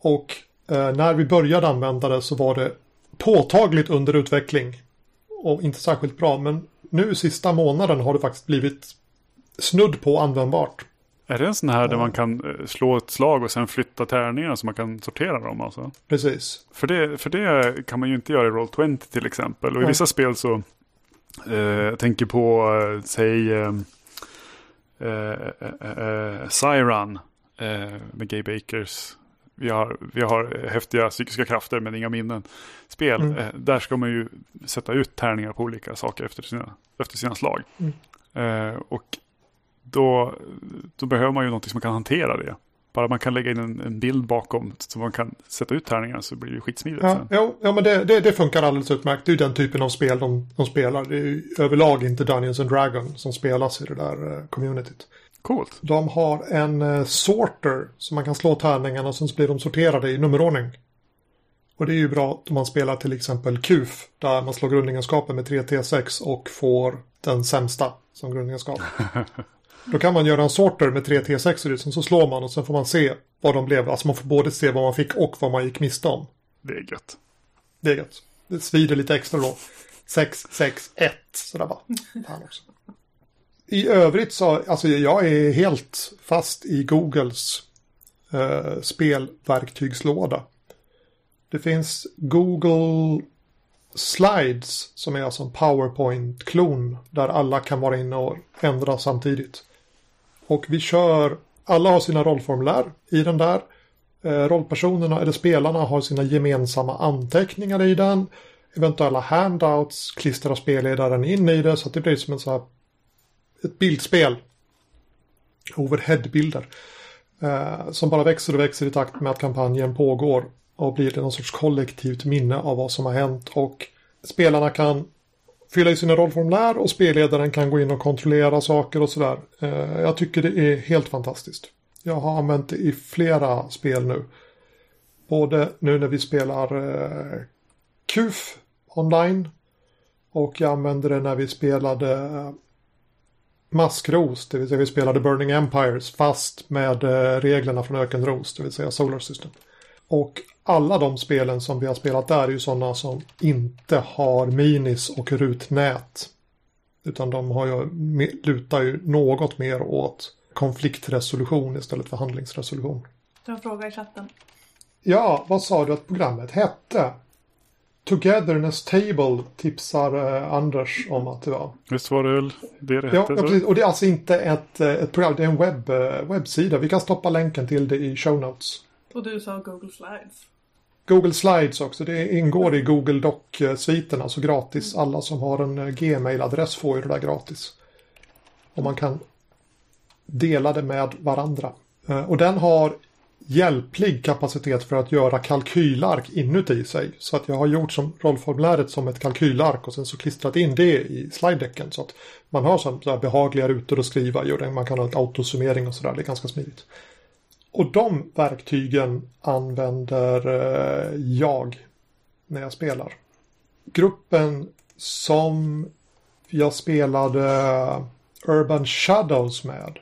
Och eh, när vi började använda det så var det påtagligt under utveckling. Och inte särskilt bra. Men nu sista månaden har det faktiskt blivit snudd på användbart. Är det en sån här där man kan eh, slå ett slag och sen flytta tärningar så man kan sortera dem alltså? Precis. För det, för det kan man ju inte göra i Roll20 till exempel. Och i Nej. vissa spel så, eh, jag tänker på, eh, säg, eh, eh, eh, eh, Siren med Gay Bakers. Vi har, vi har häftiga psykiska krafter men inga minnen. Spel, Mm. där ska man ju sätta ut tärningar på olika saker efter sina, efter sina slag. Mm. Och då, då behöver man ju någonting som man kan hantera det. Bara man kan lägga in en, en bild bakom så man kan sätta ut tärningar så blir det skitsmidigt. Ja, ja, ja men det, det, det funkar alldeles utmärkt. Det är ju den typen av spel de, de spelar. Det är ju överlag inte Dungeons and Dragons som spelas i det där eh, communityt. Coolt. De har en eh, sorter som man kan slå tärningarna och sen så blir de sorterade i nummerordning. Och det är ju bra om man spelar till exempel KUF där man slår grundegenskapen med 3T6 och får den sämsta som grundegenskap. Då kan man göra en sorter med 3T6 och det, sen så slår man och sen får man se vad de blev. Alltså man får både se vad man fick och vad man gick miste om. Det är gött. Det är gött. Det svider lite extra då. 661. Så där bara, fan också. I övrigt så, alltså jag är helt fast i Googles eh, spelverktygslåda. Det finns Google Slides som är alltså en PowerPoint-klon där alla kan vara inne och ändra samtidigt. Och vi kör, alla har sina rollformulär i den där. Eh, rollpersonerna eller spelarna har sina gemensamma anteckningar i den. Eventuella handouts klistrar spelledaren in i det så att det blir som en så här, ett bildspel. Overheadbilder. Eh, som bara växer och växer i takt med att kampanjen pågår. Och blir det någon sorts kollektivt minne av vad som har hänt. Och spelarna kan fylla i sina rollformulär och spelledaren kan gå in och kontrollera saker och sådär. Eh, jag tycker det är helt fantastiskt. Jag har använt det i flera spel nu. Både nu när vi spelar eh, QF KUF online. Och jag använde det när vi spelade eh, Maskros, det vill säga vi spelade Burning Empires fast med reglerna från Ökenros, det vill säga Solar System. Och alla de spelen som vi har spelat där är ju sådana som inte har minis och rutnät. Utan de har ju, lutar ju något mer åt konfliktresolution istället för handlingsresolution. Du har en fråga i chatten. Ja, vad sa du att programmet hette? Togetherness Table tipsar eh, Anders om att det var. Visst var det väl det det Ja, hette? ja precis. Och det är alltså inte ett, eh, ett program, det är en webb, eh, webbsida. Vi kan stoppa länken till det i show notes. Och du sa Google Slides. Google Slides också, det ingår i Google Doc-sviten, alltså gratis. Alla som har en eh, Gmail-adress får ju det där gratis. Och man kan dela det med varandra. Eh, Och den har hjälplig kapacitet för att göra kalkylark inuti sig. Så att jag har gjort som rollformuläret som ett kalkylark och sen så klistrat in det i slide-däcken. Så att man har så behagliga rutor att skriva i och man kan ha ett autosummering och sådär. Det är ganska smidigt. Och de verktygen använder eh, jag när jag spelar. Gruppen som jag spelade Urban Shadows med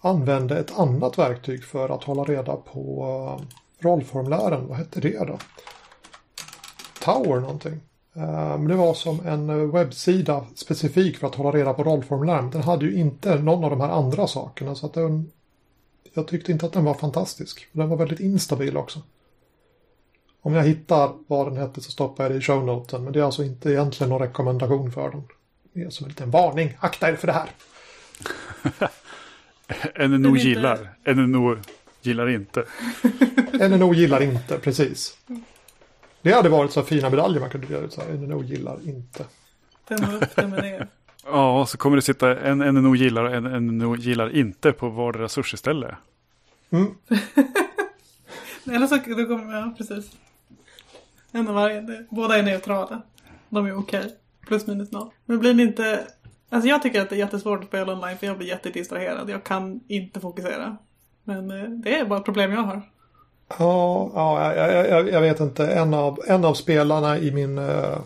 använde ett annat verktyg för att hålla reda på eh, rollformulären. Vad hette det då? Tower någonting. Eh, men det var som en webbsida specifik för att hålla reda på rollformulären. Den hade ju inte någon av de här andra sakerna. Så att den, jag tyckte inte att den var fantastisk. Den var väldigt instabil också. Om jag hittar vad den hette så stoppar jag det i shownoten. Men det är alltså inte egentligen någon rekommendation för den. Det är som en liten varning. Akta er för det här. NNO gillar, NNO gillar inte. NNO gillar inte, precis. Det hade varit så fina medaljer man kunde dela ut. så här, NNO gillar inte. Tumme upp, tumme ner. Ja, så kommer det sitta en NNO gillar och en NNO gillar inte på vardera sushi-ställe. Mm. Eller så då kommer, ja precis. En av varje. Det- Båda är neutrala. De är okej. Plus minus noll. Men blir det inte... Alltså jag tycker att det är jättesvårt att spela online för jag blir jättedistraherad. Jag kan inte fokusera. Men eh, det är bara ett problem jag har. Ja, ja jag, jag, jag vet inte. En av, en av spelarna i min, eh,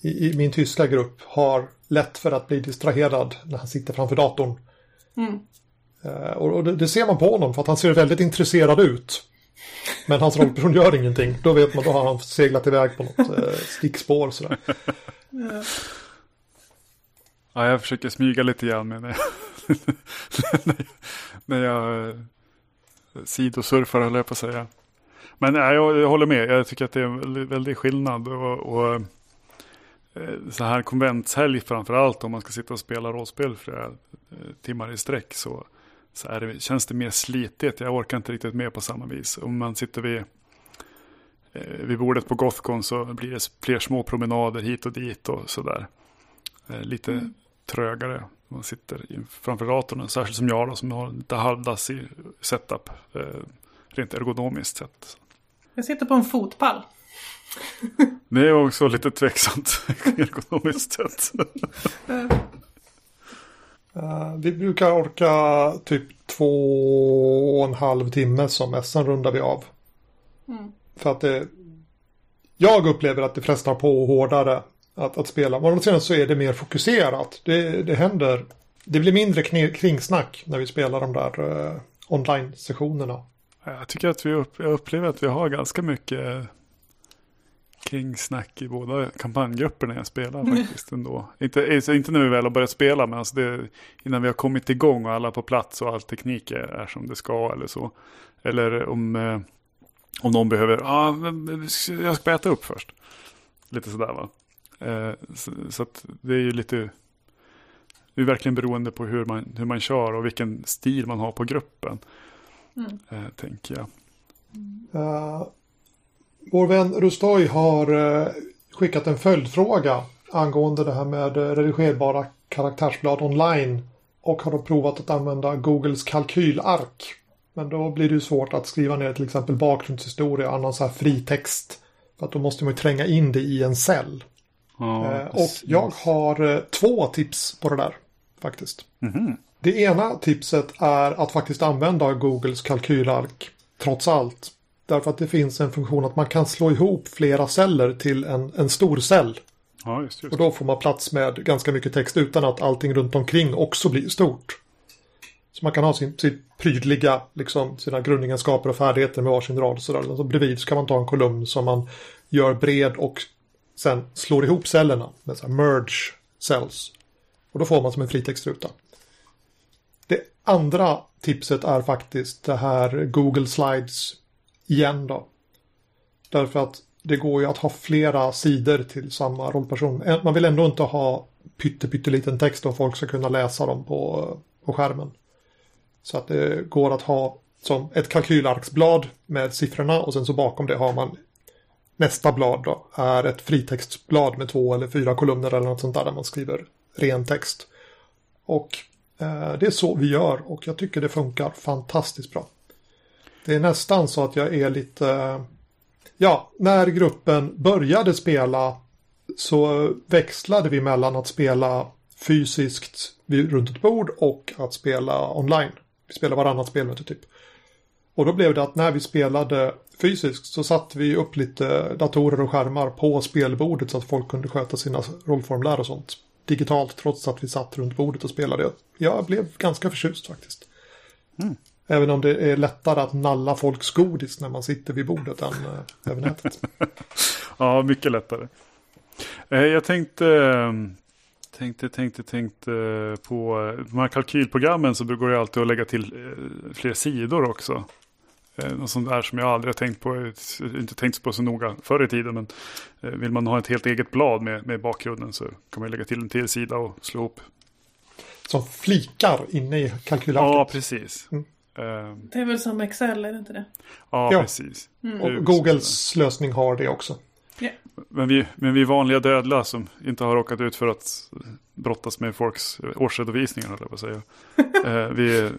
i, i min tyska grupp har lätt för att bli distraherad när han sitter framför datorn. Mm. Eh, och och det, det ser man på honom för att han ser väldigt intresserad ut. Men hans rollperson gör ingenting. Då vet man, då har han seglat iväg på något eh, stickspår sådär. Ja, jag försöker smyga lite grann med när jag, när jag eh, sidosurfar höll jag på att säga. Men nej, jag, jag håller med, jag tycker att det är en väldigt, väldigt skillnad. Och, och så här konventshelg framför allt om man ska sitta och spela rollspel flera eh, timmar i sträck så, så är det, känns det mer slitigt. Jag orkar inte riktigt med på samma vis. Om man sitter vid, eh, vid bordet på Gothcon så blir det fler små promenader hit och dit och sådär. Eh, lite trögare. Man sitter framför datorn, särskilt som jag då, som har lite halvdassig setup. Eh, rent ergonomiskt sett. Jag sitter på en fotpall. Det är också lite tveksamt ergonomiskt sett. Eh, vi brukar orka typ två och en halv timme som mest, sen rundar vi av. Mm. För att det, jag upplever att det frestar på hårdare att, att spela. Men sen så är det mer fokuserat. Det, det händer, det blir mindre kringsnack när vi spelar de där eh, online-sessionerna. Jag tycker att vi upp, jag upplever att vi har ganska mycket kring snack i båda kampanjgrupperna jag spelar faktiskt ändå. Inte, alltså, inte när vi väl har börjat spela, men alltså det, innan vi har kommit igång och alla på plats och all teknik är, är som det ska eller så. Eller om, eh, om någon behöver, ja, ah, jag ska äta upp först. Lite sådär va. Eh, så, så att det är ju lite, det är verkligen beroende på hur man, hur man kör och vilken stil man har på gruppen. Mm. Eh, tänker jag. Uh, vår vän Rustoy har uh, skickat en följdfråga angående det här med redigerbara karaktärsblad online och har då provat att använda Googles kalkylark. Men då blir det ju svårt att skriva ner till exempel bakgrundshistoria och annan så här fritext. För att då måste man ju tränga in det i en cell. Ja, uh, och jag har två tips på det där faktiskt. Mm -hmm. Det ena tipset är att faktiskt använda Googles kalkylark trots allt. Därför att det finns en funktion att man kan slå ihop flera celler till en, en stor cell. Ja, just, just. Och då får man plats med ganska mycket text utan att allting runt omkring också blir stort. Så man kan ha sin, sin prydliga, liksom, sina grundegenskaper och färdigheter med varsin rad. Och så bredvid så kan man ta en kolumn som man gör bred och sen slår ihop cellerna med så merge cells. Och då får man som en fritextruta. Det andra tipset är faktiskt det här Google Slides igen då. Därför att det går ju att ha flera sidor till samma rollperson. Man vill ändå inte ha pytte, pytteliten text och folk ska kunna läsa dem på, på skärmen. Så att det går att ha som ett kalkylarksblad med siffrorna och sen så bakom det har man nästa blad då är ett fritextblad med två eller fyra kolumner eller något sånt där där man skriver ren text. Och Eh, det är så vi gör och jag tycker det funkar fantastiskt bra. Det är nästan så att jag är lite... Ja, när gruppen började spela så växlade vi mellan att spela fysiskt runt ett bord och att spela online. Vi spelade varannat spelmöte typ. Och då blev det att när vi spelade fysiskt så satte vi upp lite datorer och skärmar på spelbordet så att folk kunde sköta sina rollformulär och sånt digitalt trots att vi satt runt bordet och spelade. Jag blev ganska förtjust faktiskt. Mm. Även om det är lättare att nalla folks godis när man sitter vid bordet än äh, över nätet. ja, mycket lättare. Eh, jag tänkte, tänkte, tänkte, tänkte på de här kalkylprogrammen så går det alltid att lägga till eh, fler sidor också. Eh, något sånt där som jag aldrig har tänkt på, inte tänkt på så noga förr i tiden. Men eh, vill man ha ett helt eget blad med, med bakgrunden så kan man lägga till en till sida och slå ihop. Som flikar inne i kalkylarket. Ja, precis. Mm. Uh, det är väl som Excel, är det inte det? Ja, ja. precis. Mm. Och Googles lösning har det också. Yeah. Men, vi, men vi vanliga dödliga som inte har råkat ut för att brottas med folks årsredovisningar, eller vad säga. uh, vi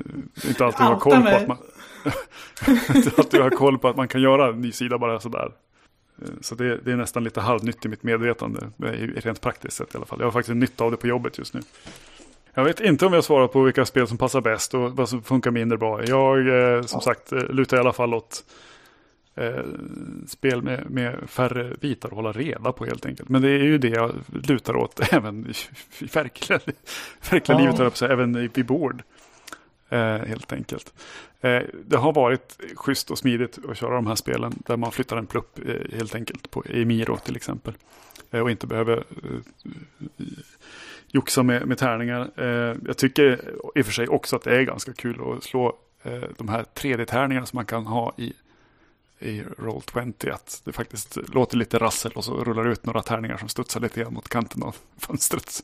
inte alltid har koll på att man... att du har koll på att man kan göra en ny sida bara sådär. Så det, det är nästan lite halvnytt i mitt medvetande, rent praktiskt sett i alla fall. Jag har faktiskt nytta av det på jobbet just nu. Jag vet inte om jag svarar på vilka spel som passar bäst och vad som funkar mindre bra. Jag, eh, som sagt, eh, lutar i alla fall åt eh, spel med, med färre bitar att hålla reda på helt enkelt. Men det är ju det jag lutar åt även i verkliga, verkliga ja. livet, även vid bord. Eh, helt enkelt. Eh, det har varit schysst och smidigt att köra de här spelen där man flyttar en plupp eh, helt enkelt på Emiro till exempel. Och inte behöver joxa med, med tärningar. jag tycker i och för sig också att det är ganska kul att slå de här 3D-tärningarna som man kan ha i i Roll20 att det faktiskt låter lite rassel och så rullar ut några tärningar som studsar lite grann mot kanten av fönstret.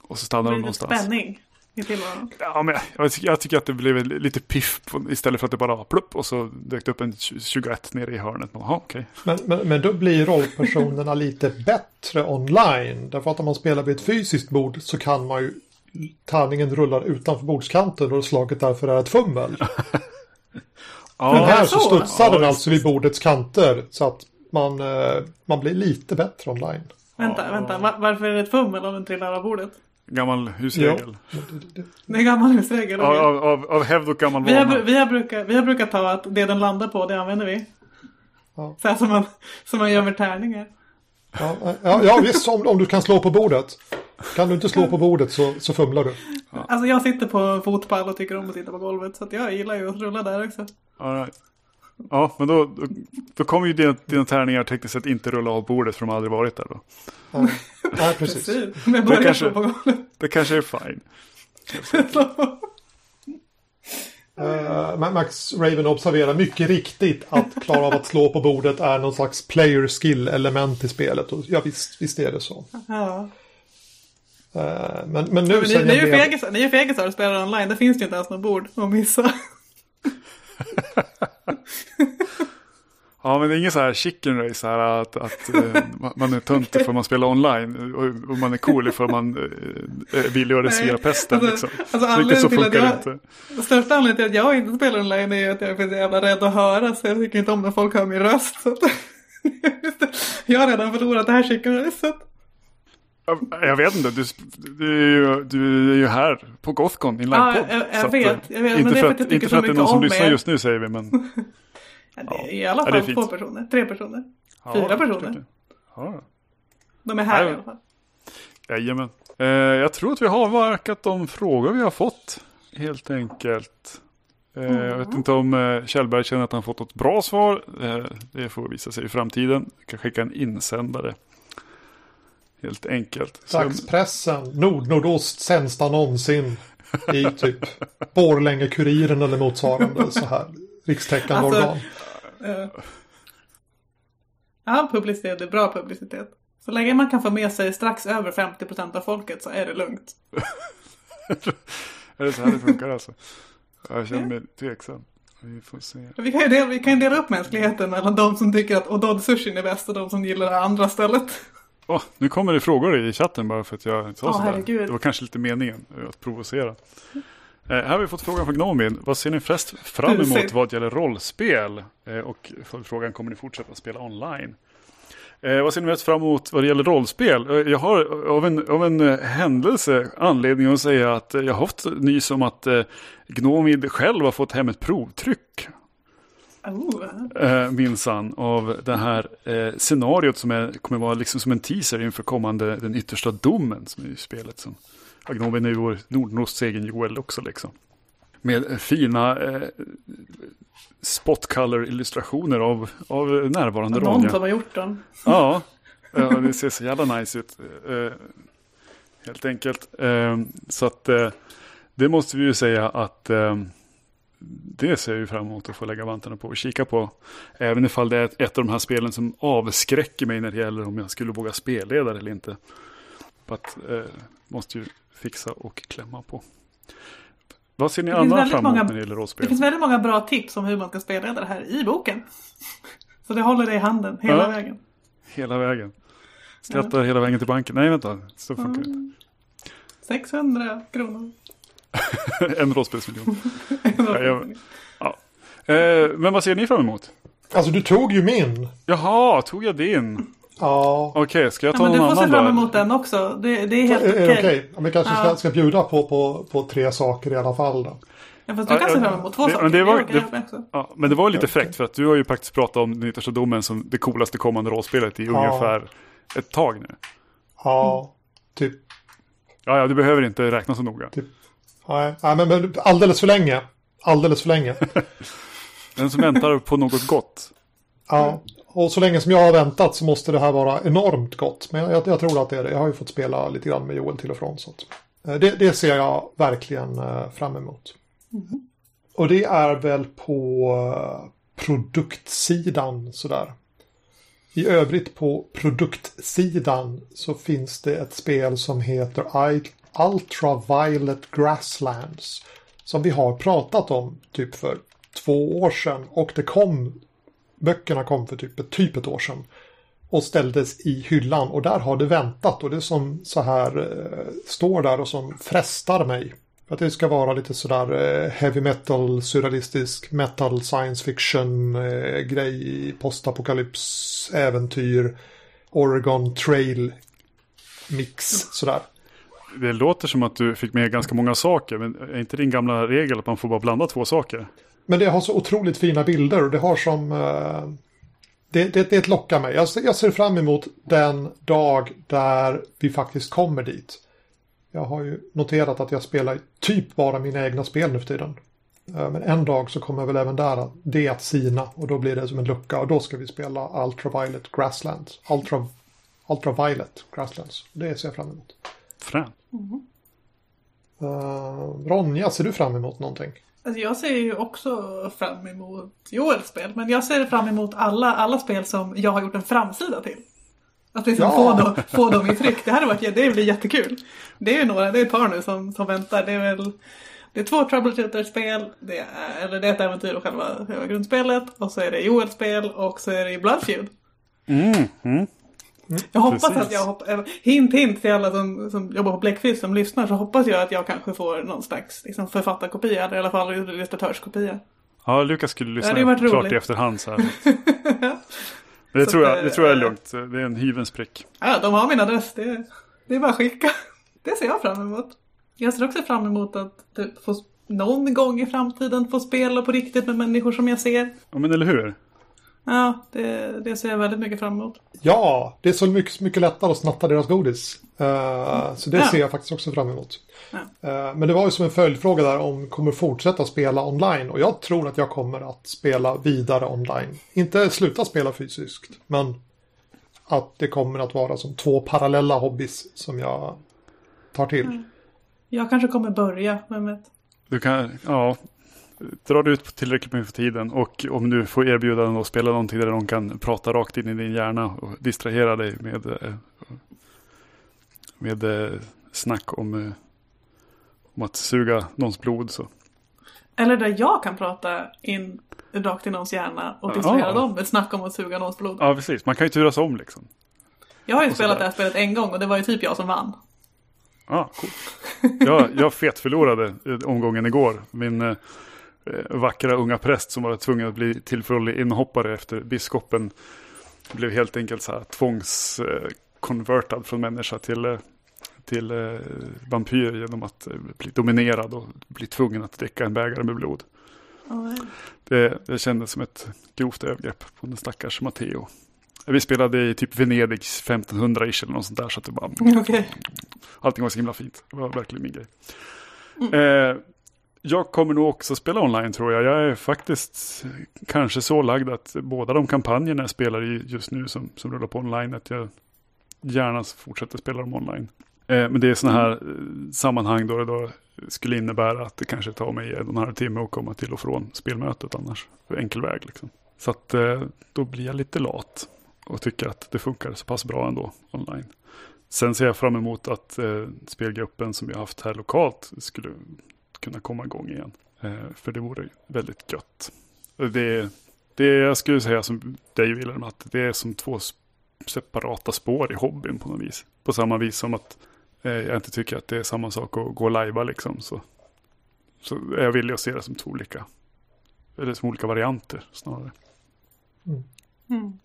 Och så stannar de någonstans. spänning i tillvaron. Ja, men jag, jag, tycker att det blev lite piff på, istället för att det bara var plupp och så dök det upp en 21 nere i hörnet. Aha, okay. men, men, men då blir rollpersonerna lite bättre online. Därför att om man spelar vid ett fysiskt bord så kan man ju tärningen rullar utanför bordskanten och slaget därför är ett fummel. ja, men här så studsar ja, den alltså vid bordets kanter så att man, eh, man blir lite bättre online. Vänta, vänta. Varför är det ett fummel om den trillar av bordet? Gammal husregel. Ja. Det är gammal husregel. Av, av, av, av hävd och gammal vi har, vi, har brukat, vi har brukat ta att det den landar på, det använder vi. Ja. Så här som man, som man gör med tärningar. Ja, ja, ja visst, om, om du kan slå på bordet. Kan du inte slå på bordet så, så fumlar du. Ja. Alltså jag sitter på fotpall och tycker om att sitta på golvet. Så jag gillar ju att rulla där också. All right. Ja, men då, då, då kommer ju dina, dina tärningar tekniskt sett inte rulla av bordet för de har aldrig varit där då. Ja, nej, precis. Precis. Men börjar kanske-. Det kanske är fine. Ma- Max Raven observerar mycket riktigt att klara av att slå på bordet är någon slags player skill element i spelet. Och ja, visst, visst är det så. Ja. Eh, men, men nu Men ni, ni är ju fegisar, ni är fegisar och spelar online. Det finns ju inte ens något bord att missa. Ja, men det är ingen så här chicken race här att, att eh, man är töntig för man spelar online och, och man är cool för man villig att riskera Nej, pesten. alltså- liksom. alltså Riktigt så anledningen till funkar att det jag- inte. Största anledningen till att jag inte spelar online är att jag är för jävla rädd att höra. Så jag tycker inte om när folk hör min röst. Så att, jag har redan förlorat det här chicken racet. Jag- vet inte, du, du, är ju, du är ju här på Gothcon i en Ja, livepodd. jag- jag vet, eh, jag vet, Inte för att, att inte för att det är någon som om lyssnar er. just nu säger vi, men... Ja, det är I alla Ja, fall fint. två personer, tre personer. Ja, Fyra personer. Ja, De är här Ja, i alla fall. jajamän. Eh, jag tror att vi har avverkat de frågor vi har fått, helt enkelt. Eh, Jag vet inte om eh, Kjellberg känner att han fått ett bra svar. Eh, det får visa sig i framtiden. Jag kan skicka en insändare. Helt enkelt. Dagspressen, Nord-Nordost sämsta någonsin. I typ Borlänge-Kuriren eller motsvarande så här rikstäckande Alltså- organ. Eh, All publicitet är bra publicitet. Så länge man kan få med sig strax över 50% av folket så är det lugnt. Är det så här det funkar alltså? Jag känner mig tveksam. Vi får se. Vi kan ju dela, vi kan dela upp mänskligheten mellan de som tycker att Odod Sushin är bäst och de som gillar det andra stället. Åh, nu kommer det frågor i chatten bara för att jag sa Åh, sådär. Det var kanske lite meningen eh, att provocera. Eh, här har vi fått frågan från Gnomin. Vad ser ni flest fram emot vad gäller rollspel? Eh, och frågan kommer ni fortsätta spela online? Eh, vad ser ni mest fram emot vad det gäller rollspel? Eh, jag har av en, av en eh, händelse anledning att säga att eh, jag har haft nys om att eh, Gnomid själv har fått hem ett provtryck Oh. eh, minsann av det här eh, scenariot som är, kommer vara liksom som en teaser inför kommande Den yttersta domen som är i spelet. Som Agnoven är ju vår Nordnosts egen Joel också liksom. Med eh, fina eh, spotcolor illustrationer av, av närvarande Någon Ronja. som har gjort den. Ja, ja, det ser så jävla nice ut. Eh, helt enkelt. Eh, så att eh, det måste vi ju säga att det ser jag ju fram emot att få lägga vantarna på och kika på. Även ifall det är ett, ett av de här spelen som avskräcker mig när det gäller om jag skulle våga spelleda eller inte. Att, eh, måste ju fixa och klämma på. Vad ser ni Det annars fram emot många- när det gäller Det rollspel? finns väldigt många bra tips om hur man ska spelleda det här i boken. Så det håller dig i handen hela Ja. vägen. Hela vägen. Skrattar hela vägen till banken. Nej, vänta. Så funkar det inte. 600 kronor. en rollspelsmiljon. jag- Eh, men vad ser ni fram emot? Alltså du tog ju min. Jaha, tog jag din? Ja. Okej, ska jag Ja, ta men du någon får se annan fram då? emot den också. Det, det är helt Är okej. det okej? Ja, Vi kanske ska, Ja. ska bjuda på, på, på tre saker i alla fall då. Ja, fast du Ja, kan ja, se fram emot två det- saker. men det var- det-. Ja, men det var lite fräckt för att du har ju faktiskt pratat om Den yttersta domen som det coolaste kommande rollspelet i Ja. ungefär ett tag nu. Ja, typ. Ja, ja, du behöver inte räkna så noga. Nej, nej men, men alldeles för länge. Alldeles för länge. Den som väntar på något gott. Ja, och så länge som jag har väntat så måste det här vara enormt gott. Men jag, jag tror att det är det. Jag har ju fått spela lite grann med Joel till och från. Så att, eh, det, det ser jag verkligen eh, fram emot. Och det är väl på eh, produktsidan sådär. I övrigt på produktsidan så finns det ett spel som heter I- Ultraviolet Grasslands. Som vi har pratat om typ för två år sedan. Och det kom Böckerna kom för typ, ett- typ ett år sedan. Och ställdes i hyllan och där har det väntat och det som så här eh, står där och som frestar mig. För att det ska vara lite sådär eh, heavy metal, surrealistisk metal, science fiction eh, grej, postapokalyps, äventyr, Oregon trail mix sådär. Det låter som att du fick med ganska många saker. Men är inte din gamla regel att man får bara blanda två saker? Men det har så otroligt fina bilder och det har som... Eh, det, det, det lockar mig. Jag, ser- jag ser fram emot den dag där vi faktiskt kommer dit. Jag har ju noterat att jag spelar typ bara mina egna spel nu för tiden. Eh, men en dag så kommer väl även där det att sina och då blir det som en lucka och då ska vi spela Ultraviolet Grasslands. Ultra, Ultraviolet Grasslands. Det ser jag fram emot. Frän. Uh, Ronja, ser du fram emot någonting? Alltså jag ser ju också fram emot Joels spel, men jag ser fram emot alla, alla spel som jag har gjort en framsida till. Att liksom Ja. få, dem, få dem i tryck. Det här har varit, det blir jättekul. Det är ju några, det är ett par nu som, som väntar. Det är väl det är två Troubleshooter-spel, det är, eller det är ett äventyr och själva, själva grundspelet. Och så är det Joels spel och så är det Bloodfeud. Mm, mm. Jag hoppas Precis. att jag hopp, hint hint till alla som, som jobbar på Blackfish som lyssnar så hoppas jag att jag kanske får någon slags liksom, författarkopia eller i alla fall illustratörskopia. Ja, Lukas skulle Ja, lyssna varit klart roligt. i efterhand så här. Det, Så tror jag, det tror jag är eh, lugnt. Det är en hyvens prick. Ja, de har min adress. Det, det är bara att skicka. Det ser jag fram emot. Jag ser också fram emot att typ, få någon gång i framtiden få spela på riktigt med människor som jag ser. Ja, men eller hur? Ja, det, det ser jag väldigt mycket fram emot. Ja, det är så mycket, mycket lättare att snatta deras godis. Eh, så det Ja. ser jag faktiskt också fram emot. Ja. Eh, men det var ju som en följdfråga där om kommer fortsätta spela online. Och jag tror att jag kommer att spela vidare online. Inte sluta spela fysiskt, men att det kommer att vara som två parallella hobbys som jag tar till. Jag kanske kommer börja, vem vet. Du kan, ja, dra det ut tillräckligt med för tiden och om du får erbjudanden att spela någonting där någon kan prata rakt in i din hjärna och distrahera dig med, eh, med eh, snack om, eh, om att suga någons blod så. Eller där jag kan prata in rakt i någons hjärna och distrahera Ja. dem med snack om att suga någons blod. Ja, precis. Man kan ju turas om liksom. Jag har ju Och spelat det sådär. här spelet en gång och det var ju typ jag som vann. Ja, cool. Jag, jag fet förlorade eh, omgången igår. Min vackra unga präst som var tvungen att bli tillfällig inhoppare efter biskopen blev helt enkelt så här tvångskonvertad från människa till, eh, till eh, vampyr genom att eh, bli dominerad och bli tvungen att dricka en bägare med blod. Det, det kändes som ett grovt övergrepp på den stackars Matteo. Vi spelade i typ Venedigs 1500-ish eller något sånt där så att det bara Okej. Allting var så himla fint. Det var verkligen min grej. Eh, jag kommer nog också spela online tror jag. Jag är faktiskt kanske så lagd att båda de kampanjerna jag spelar i just nu som, som rullar på online att jag gärna fortsätter spela dem online. Eh, men det är sådana här eh, sammanhang då det då skulle innebära att det kanske tar mig en och en halv timme att komma till och från spelmötet annars. För enkel väg liksom. Så att eh, då blir jag lite lat och tycker att det funkar så pass bra ändå online. Sen ser jag fram emot att eh, spelgruppen som vi har haft här lokalt skulle kunna komma igång igen. Eh, för det vore väldigt gött. Det, det jag skulle säga som dig Wilhelm, att det är som två separata spår i hobbyn på något vis. På samma vis som att eh, jag inte tycker att det är samma sak att gå och lajva liksom. Så, så är jag villig att se det som två olika, eller som olika varianter snarare. Mm.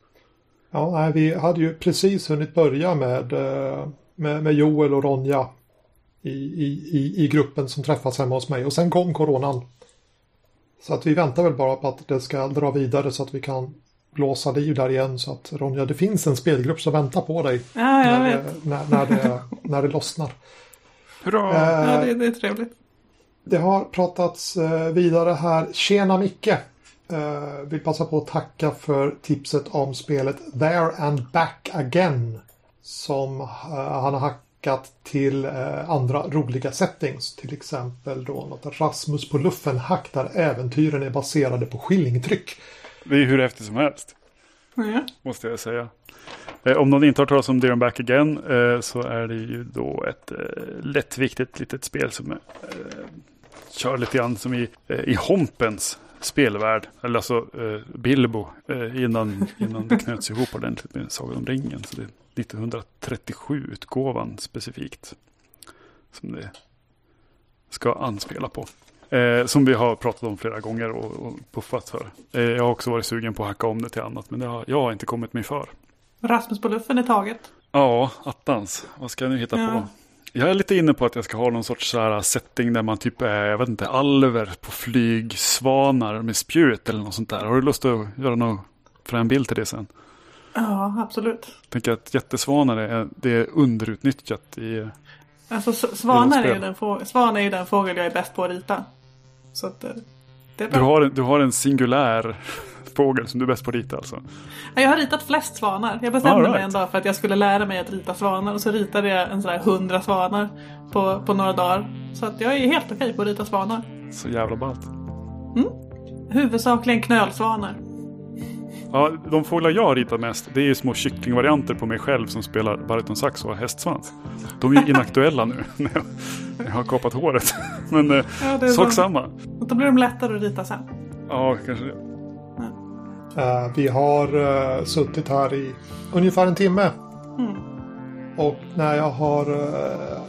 Ja, nej, vi hade ju precis hunnit börja med, eh, med, med Joel och Ronja i, i, i, gruppen som träffas hemma hos mig. Och sen kom coronan. Så att vi väntar väl bara på att det ska dra vidare så att vi kan blåsa liv där igen. Så att Ronja, det finns en spelgrupp som väntar på dig Ja, jag när, vet. det, när, när, det, när det lossnar. Hurra! Eh, Ja, det, det är trevligt. Det har pratats eh, vidare här. Tjena Micke! Eh, vill passa på att tacka för tipset om spelet There and Back Again. Som eh, han har hackat till eh, andra roliga settings. Till exempel då något Rasmus på luffen hack där äventyren är baserade på skillingtryck. Det är hur häftigt som helst. Ja. måste jag säga. Eh, om någon inte har talat om Dear Back Again eh, så är det ju då ett eh, lättviktigt litet spel som eh, kör lite grann som i, eh, i Hompens spelvärld. Eller alltså eh, Bilbo eh, innan, innan det knöts ihop ordentligt med Sagan om ringen. Så det är 1937-utgåvan specifikt som det ska anspela på. Eh, som vi har pratat om flera gånger och, och puffat för. Eh, jag har också varit sugen på att hacka om det till annat men det har, jag har inte kommit mig för. Rasmus på luffen är taget. Ja, attans. Vad ska jag nu hitta Ja. på? Jag är lite inne på att jag ska ha någon sorts så här setting där man typ är, jag vet inte, alver på flygsvanar med spirit eller något sånt där. Har du lust att göra något, få en bild till det sen? Ja, absolut. Jag tänker att jättesvanar är, det är underutnyttjat i, Alltså svanar är, ju den få- svan är ju den fågel jag är bäst på att rita. Så att, eh, Du har, en- du har en singulär fågel som du är bäst på att rita alltså. Ja, Jag har ritat flest svanar. Jag bestämde All mig right. en dag för att jag skulle lära mig att rita svanar och så ritade jag en sån där hundra svanar på, på några dagar. Så att jag är helt okej på att rita svanar. Så jävla ballt. Huvudsakligen knölsvanar. Ja, de fåglar jag har ritat mest, det är ju små kycklingvarianter på mig själv som spelar barytonsax och har hästsvans. De är ju inaktuella nu när jag- har kapat håret. Men eh, Ja, sak samma. Och då blir de lättare att rita sen. Ja, kanske det. Eh, vi har eh, suttit här i ungefär en timme. Mm. Och när jag har eh,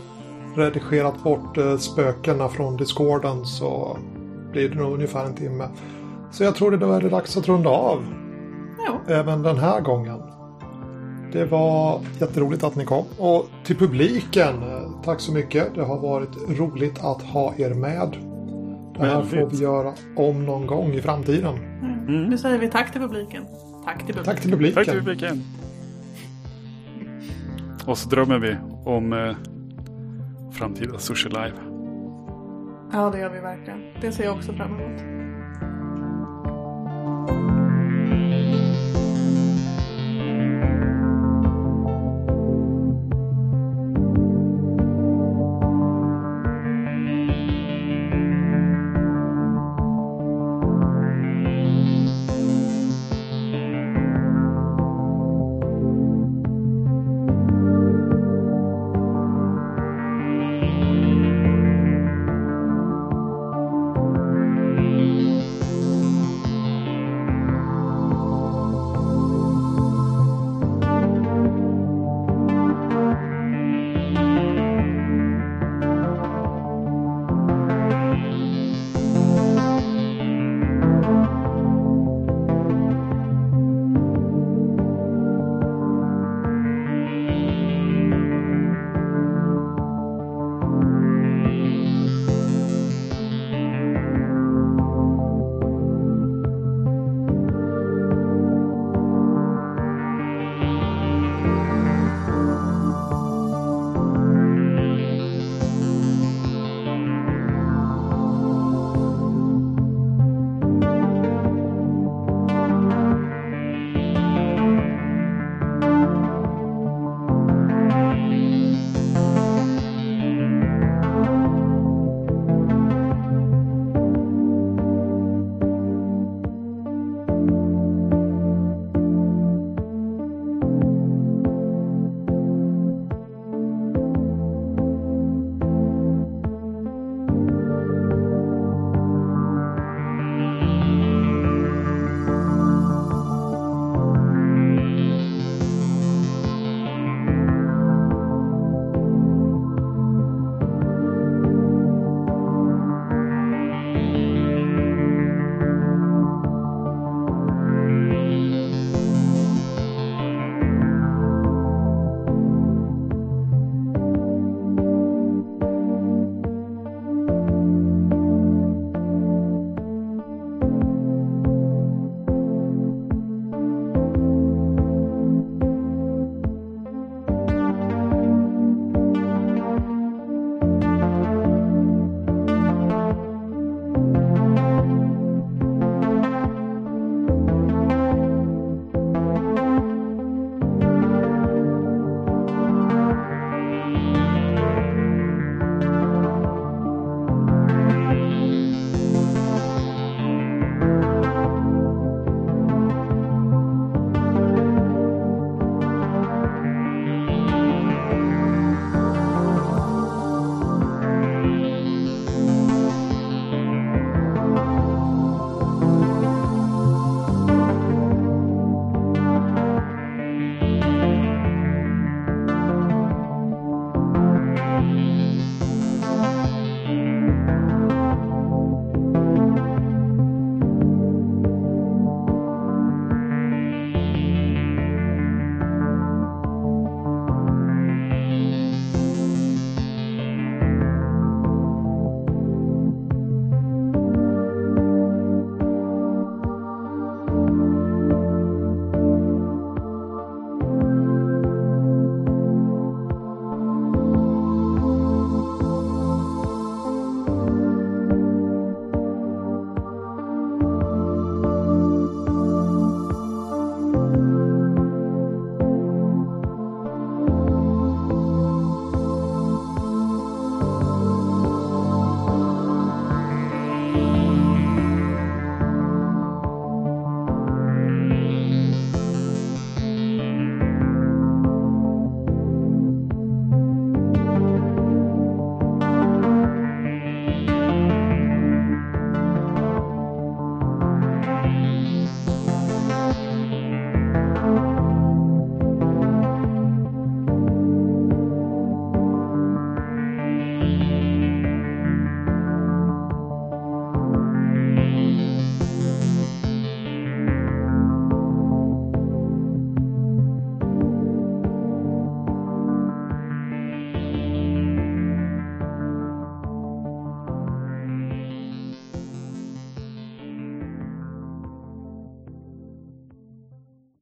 redigerat bort uh, spökena från discorden så blir det nog ungefär en timme. Så jag tror det då är det dags att runda av Även den här gången. Det var jätteroligt att ni kom. Och till publiken, eh, tack så mycket. Det har varit roligt att ha er med. Det här får Väldigt. vi göra om någon gång i framtiden. Mm. Nu säger vi tack till publiken. Tack till publiken. Tack till publiken. Tack till publiken. Och så drömmer vi om eh, framtida Sushi Live. Ja, det gör vi verkligen. Det ser jag också fram emot.